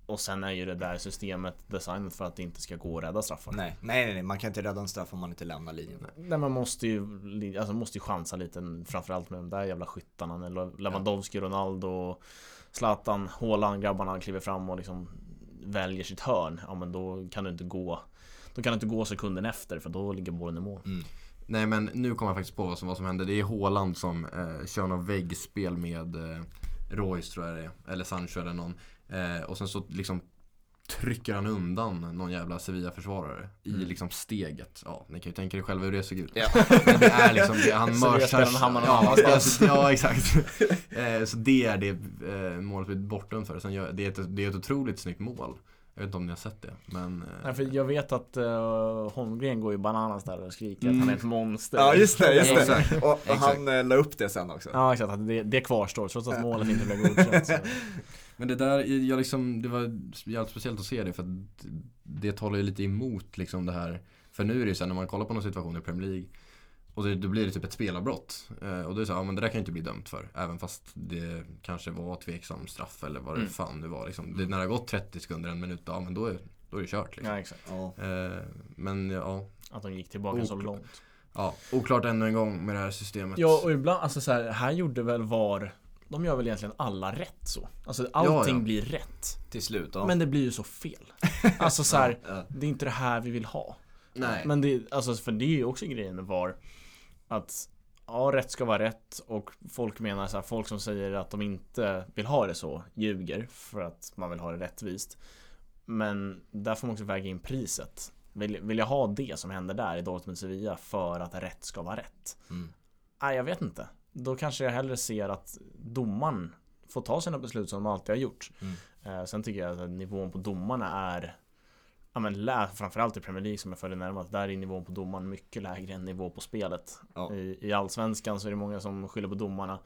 Och sen är ju det där systemet designat för att det inte ska gå att rädda straffar. Nej, nej, nej, man kan inte rädda en straff om man inte lämnar linjen. Nej man måste ju, alltså måste ju chansa lite framförallt med de där jävla skyttarna. När Lewandowski, Ronaldo, Zlatan, Haaland, grabbarna kliver fram och liksom väljer sitt hörn. Ja men då kan du inte gå Då kan du inte gå sekunden efter för då ligger bollen i mål. Nej men nu kommer jag faktiskt på vad som, vad som hände. Det är Haaland som eh, kör någon väggspel med eh, Royce tror jag det är. Eller Sancho eller någon. Eh, och sen så liksom trycker han undan någon jävla Sevilla-försvarare i liksom steget. Ja, ni kan ju tänka er själva hur det såg ut. Ja. Men det är liksom, det, han mörsar... Ja, alltså, ja, exakt. Eh, så det är det eh, målet blir bortdömt för. Sen gör, det, är ett, det är ett otroligt snyggt mål. Jag vet inte om ni har sett det, men... eh, Nej, för jag vet att uh, Holmgren går ju bananas där och skriker Mm. att han är ett monster. Ja just det, just det. Och Exakt. han eh, la upp det sen också. Ja exakt, att det, det kvarstår trots att målet inte blev godkänt. Men det där, jag liksom, det var jävligt speciellt att se det för att det talar ju lite emot liksom det här. För nu är det ju så här, när man kollar på någon situation i Premier League och det, då blir det typ ett spelavbrott. Eh, och då är det så här, ja men det där kan ju inte bli dömt för. Även fast det kanske var tveksam straff eller vad det Mm. fan det var liksom. Det, när det har gått 30 sekunder, en minut, ja men då är, då är det kört liksom. Ja exakt. Ja. Eh, men ja, Att de gick tillbaka så Oklart. långt. ja, oklart ännu en gång med det här systemet. Ja och ibland, alltså så här, här gjorde väl VAR De gör väl egentligen alla rätt så. Alltså allting ja. blir rätt. Till slut, ja. Men det blir ju så fel. Alltså så här, Ja. det är inte det här vi vill ha. Nej. Men det, alltså för det är ju också grejen med VAR Att Ja, rätt ska vara rätt och folk menar så här, folk som säger att de inte vill ha det så ljuger för att man vill ha det rättvist. Men där får man också väga in priset. Vill, vill jag ha det som händer där i Dortmund Sevilla för att rätt ska vara rätt? Mm. Nej, jag vet inte. Då kanske jag hellre ser att domaren får ta sina beslut som de alltid har gjort. Mm. Eh, sen tycker jag att nivån på domarna är Ja men lä, framförallt i Premier League som jag följer närmast, där är nivån på domaren mycket lägre än nivå på spelet. Ja. I, I Allsvenskan så är det många som skyller på domarna.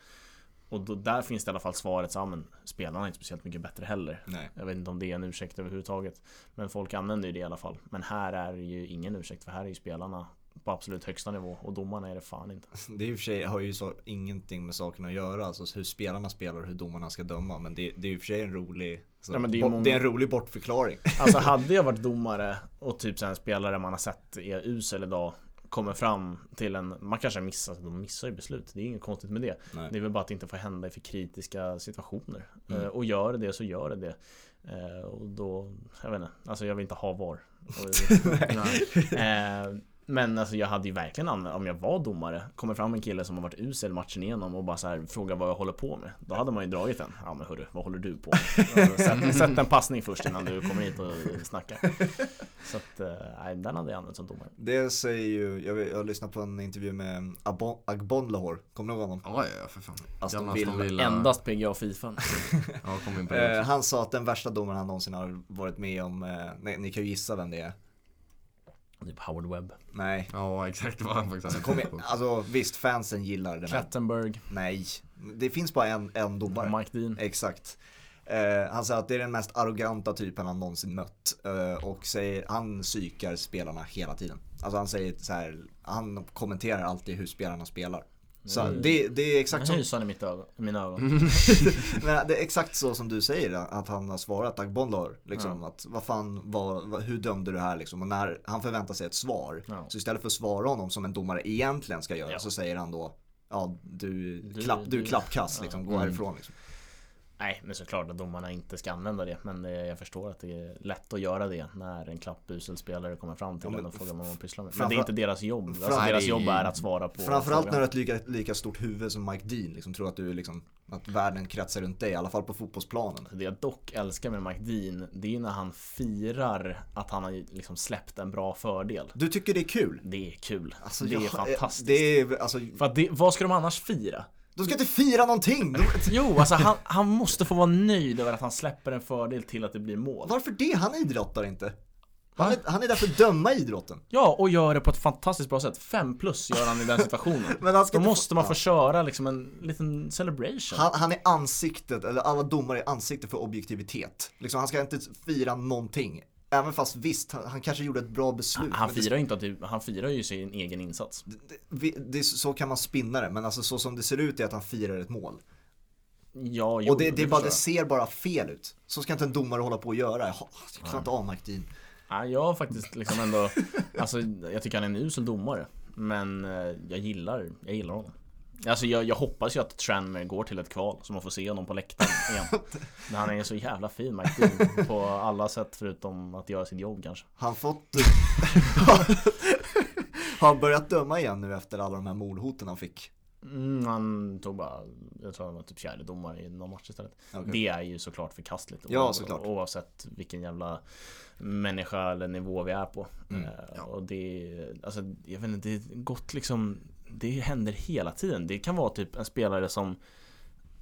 Och då, där finns det i alla fall svaret, så, ja, men spelarna är inte speciellt mycket bättre heller. Nej. Jag vet inte om det är en ursäkt överhuvudtaget. Men folk använder ju det i alla fall. Men här är det ju ingen ursäkt, för här är ju spelarna på absolut högsta nivå och domarna är det fan inte. Det är i och för sig, har ju så ingenting med saken att göra, alltså hur spelarna spelar och hur domarna ska döma. Men det, det är i och för sig en rolig, så, Ja, det är många- det är en rolig bortförklaring. Alltså hade jag varit domare och typ så en spelare man har sett är usel idag Kommer fram till en, man kanske missar, de missar ju beslut Det är inget konstigt med det Nej. Det är väl bara att det inte får hända i för kritiska situationer Mm. Eh, Och gör det så gör det det Eh, Och då, jag vet inte, alltså jag vill inte ha VAR Och- Eh, Men alltså jag hade ju verkligen använt, om jag var domare Kommer fram en kille som har varit usel matchen igenom och bara så här frågar vad jag håller på med Då hade man ju dragit den Ja men hörru, vad håller du på med? Alltså, sätt, sätt en passning först innan du kommer hit och snackar Så att, eh, nej den hade jag använt som domare Det säger ju, jag, vet- jag har lyssnat på en intervju med Abon- Agbon Lahore, kommer du ihåg honom? Ja, ja, för fan. Aston Villa. Aston Villa. Endast PGA och Fifa Ja, kom in på det Eh, han sa att den värsta domaren han någonsin har varit med om, eh, nej, ni kan ju gissa vem det är. Typ Howard Webb Nej. Ja, exakt vad han faktiskt Kom igen. Alltså visst, fansen gillar den här. Klattenberg, Nej, det finns bara en, en domare. Mike Dean Exakt. Eh, han säger att det är den mest arroganta typen han någonsin mött. Eh, och säger, han psykar spelarna hela tiden. Alltså han säger så här, han kommenterar alltid hur spelarna spelar. Så Mm. det, det är exakt som, Hysan i mitt ögon, mina ögon men det är exakt så som du säger att han har svarat Agbonlor. Liksom, Ja. att vad fan, vad, hur dömde du här liksom? Och när han förväntar sig ett svar. Ja. Så istället för att svara honom som en domare egentligen ska göra Ja. så säger han då Ja du, Du- klapp, du, du- klappkass ja. liksom, gå Mm. härifrån liksom. Nej, men såklart att domarna inte ska använda det Men det, jag förstår att det är lätt att göra det När en klappusel spelare kommer fram till Ja, en och frågar vad man pysslar med Men det är inte deras jobb alltså, Deras jobb är att svara på Framförallt när du frågan. har ett lika, lika stort huvud som Mike Dean, liksom, tror att du liksom, att världen kretsar runt dig, i alla fall på fotbollsplanen. Det jag dock älskar med Mike Dean Det är när han firar att han har liksom släppt en bra fördel Du tycker det är kul? Det är kul Alltså, Det är jag- fantastiskt Det är, alltså, För det, vad ska de annars fira? De ska inte fira någonting! De, Jo, alltså han, han måste få vara nöjd över att han släpper en fördel till att det blir mål. varför det? Han idrottar inte. Han är, han är där för att döma idrotten. Ja, och gör det på ett fantastiskt bra sätt. Fem plus gör han i den situationen. Men han Då måste få- man ja. få köra liksom en liten celebration. Han, han är ansiktet, eller alla domare är ansiktet för objektivitet. Liksom, han ska inte fira någonting. Även fast visst, han, han kanske gjorde ett bra beslut. Han det- firar ju inte att det, han firar ju sin egen insats. det, det, så kan man spinna det, men alltså så som det ser ut är att han firar ett mål. Ja, jo, och det, det, bara, det ser bara fel ut. Så ska inte en domare hålla på och göra. Jag klarar inte av jag. Ja, jag har faktiskt liksom ändå, alltså jag tycker han är en usel domare. Men eh, jag gillar, jag gillar honom. Alltså jag, jag hoppas ju att Tranmere går till ett kval så man får se honom på läktaren igen. Men han är så jävla fin Mike Dean på alla sätt förutom att göra sitt jobb kanske. Han fått... har han börjat döma igen nu efter alla de här mordhoten han fick? Mm, han tog bara, jag tror han var typ fjärde domare i någon match istället. Okej. Det är ju såklart förkastligt. Ja, såklart. Oavsett vilken jävla människa eller nivå vi är på. Mm, Eh, ja. Och det, alltså jag vet inte, det är gott liksom Det händer hela tiden. Det kan vara typ en spelare som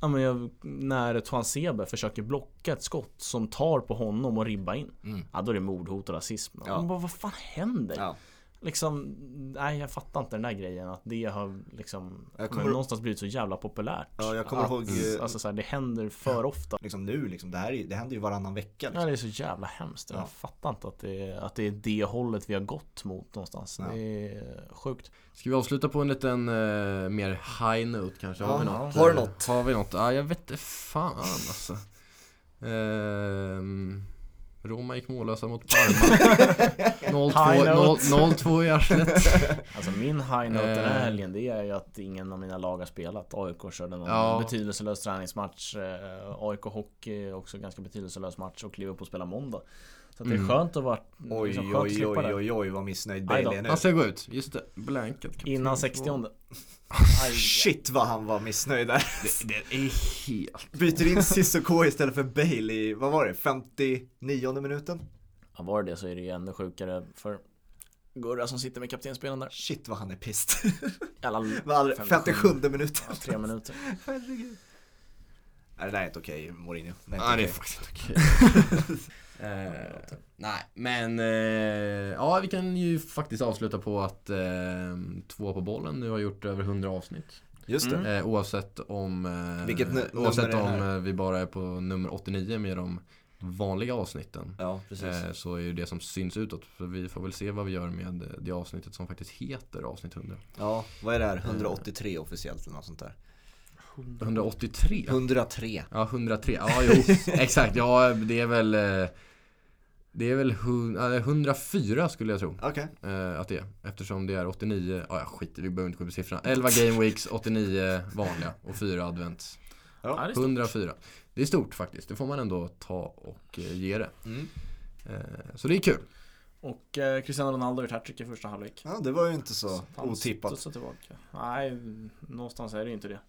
Ja men jag, när Toan Sebe försöker blocka ett skott som tar på honom och ribba in Mm. Ja då är det mordhot och rasism. Ja. Man bara, vad fan händer? Ja. Liksom, nej jag fattar inte den där grejen att det har liksom Jag kommer- någonstans blivit så jävla populärt. Ja, jag kommer att, ihåg, eh, Alltså så här, det händer för ofta. Liksom nu liksom, det här är, det händer ju varannan vecka. Ja Liksom. det är så jävla hemskt. Ja. Jag fattar inte att det, att det är det hållet vi har gått mot någonstans. Ja. Det är sjukt. Ska vi avsluta på en liten eh, mer high note kanske? Har Ja, vi något? har du något? Har vi något? Ja, jag vet inte fan alltså. Ehm, Roma gick mållösa mot Parma. 0-2 High note. 0 0-2 i arslet. Alltså min high note den här Eh. helgen det är ju att ingen av mina lag har spelat. AIK körde någon Ja. betydelselös träningsmatch. Eh, AIK Hockey är också ganska betydelselös match och Liverpool spelar månda. Så att det är Mm. skönt att vara Oj, liksom, oj, oj, oj, oj, vad missnöjd. Bailey är nu. Han ska gå ut, just det. Blanket. Innan 60 Aj, Shit vad han var missnöjd där. Det, det är helt... Byter in Cissoko istället för Bailey, vad var det, 59 minuten? Ja, var det så är det ju ännu sjukare för Gurra som sitter med kaptensbenen där. Shit vad han är. Alla Var aldrig- 57 minuten. Ja, tre minuter. Herregud. Nej det där är inte okej Mourinho. Det är Nej det är faktiskt inte okej. Eh, nej men, eh, ja vi kan ju faktiskt avsluta på att eh, två på bollen nu har gjort över 100 avsnitt. Just det. Eh, oavsett om, eh, Vilket oavsett om eh, vi bara är på nummer 89 med de vanliga avsnitten. Ja, precis. Så är ju det som syns utåt. För vi får väl se vad vi gör med det avsnittet som faktiskt heter avsnitt 100. Ja, vad är det här? 183 officiellt eller något sånt där? 183? 103. Ja, 103. Ja, jo, exakt. Ja, det är väl Det är väl hun- ja, 104 skulle jag tro Okej. eh, att det är. Eftersom det är 89, ja ja, skit i, vi behöver inte gå in på siffrorna. 11 game weeks, 89 vanliga och 4 advents. Ja, det är stort. 104. Det är stort faktiskt, det får man ändå ta och eh, ge det. Mm. Eh, så det är kul. Och eh, Cristiano Ronaldo gjort hattrick i första halvlek. Ja, det var ju inte så Han otippat. studsar tillbaka. Nej, någonstans är det inte det.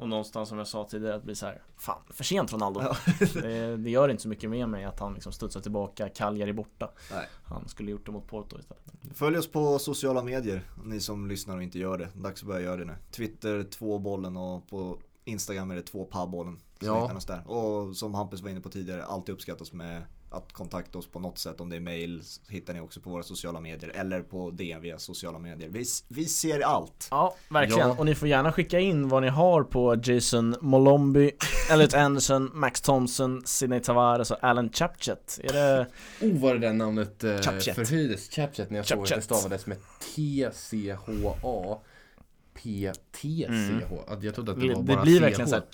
Och någonstans som jag sa tidigare att blir så här, fan för sent Ronaldo. Ja. det, det gör inte så mycket med mig att han liksom studsar tillbaka, Cagliari borta. Nej. Han skulle gjort det mot Porto istället. Följ oss på sociala medier, ni som lyssnar och inte gör det. Dags att börja göra det nu. Twitter, två bollen och på Instagram är det två pabollen. Ja. oss där. Och som Hampus var inne på tidigare, alltid uppskattas med att kontakta oss på något sätt. Om det är mail hittar ni också på våra sociala medier eller på DM via sociala medier. Vi, vi ser allt. Ja, verkligen. Ja. Och ni får gärna skicka in vad ni har på Jason Molomby, Elliot Anderson, Max Thompson, Sidney Tavares och Alan Chapchet. Är det... Oh vad det där namnet eh, Chapchat. förhöjdes. Chapchat när jag såg att det stavades med T-C-H-A P-T-C-H. Att Jag trodde att det Det, var bara blir CH. verkligen såhär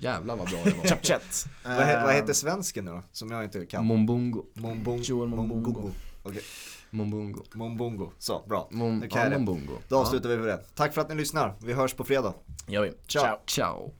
Jävlar vad bra det var. Chapchet. Vad, he, vad heter svensken nu då? Som jag inte kan. Mombungo. Mombong, Joel Mombongo. Okej, Mombungo. Mombongo. Så, bra. Mom, jag ja, det. Mombungo. Då avslutar vi med det. Tack för att ni lyssnar. Vi hörs på fredag. Gör vi. Ciao. Ciao.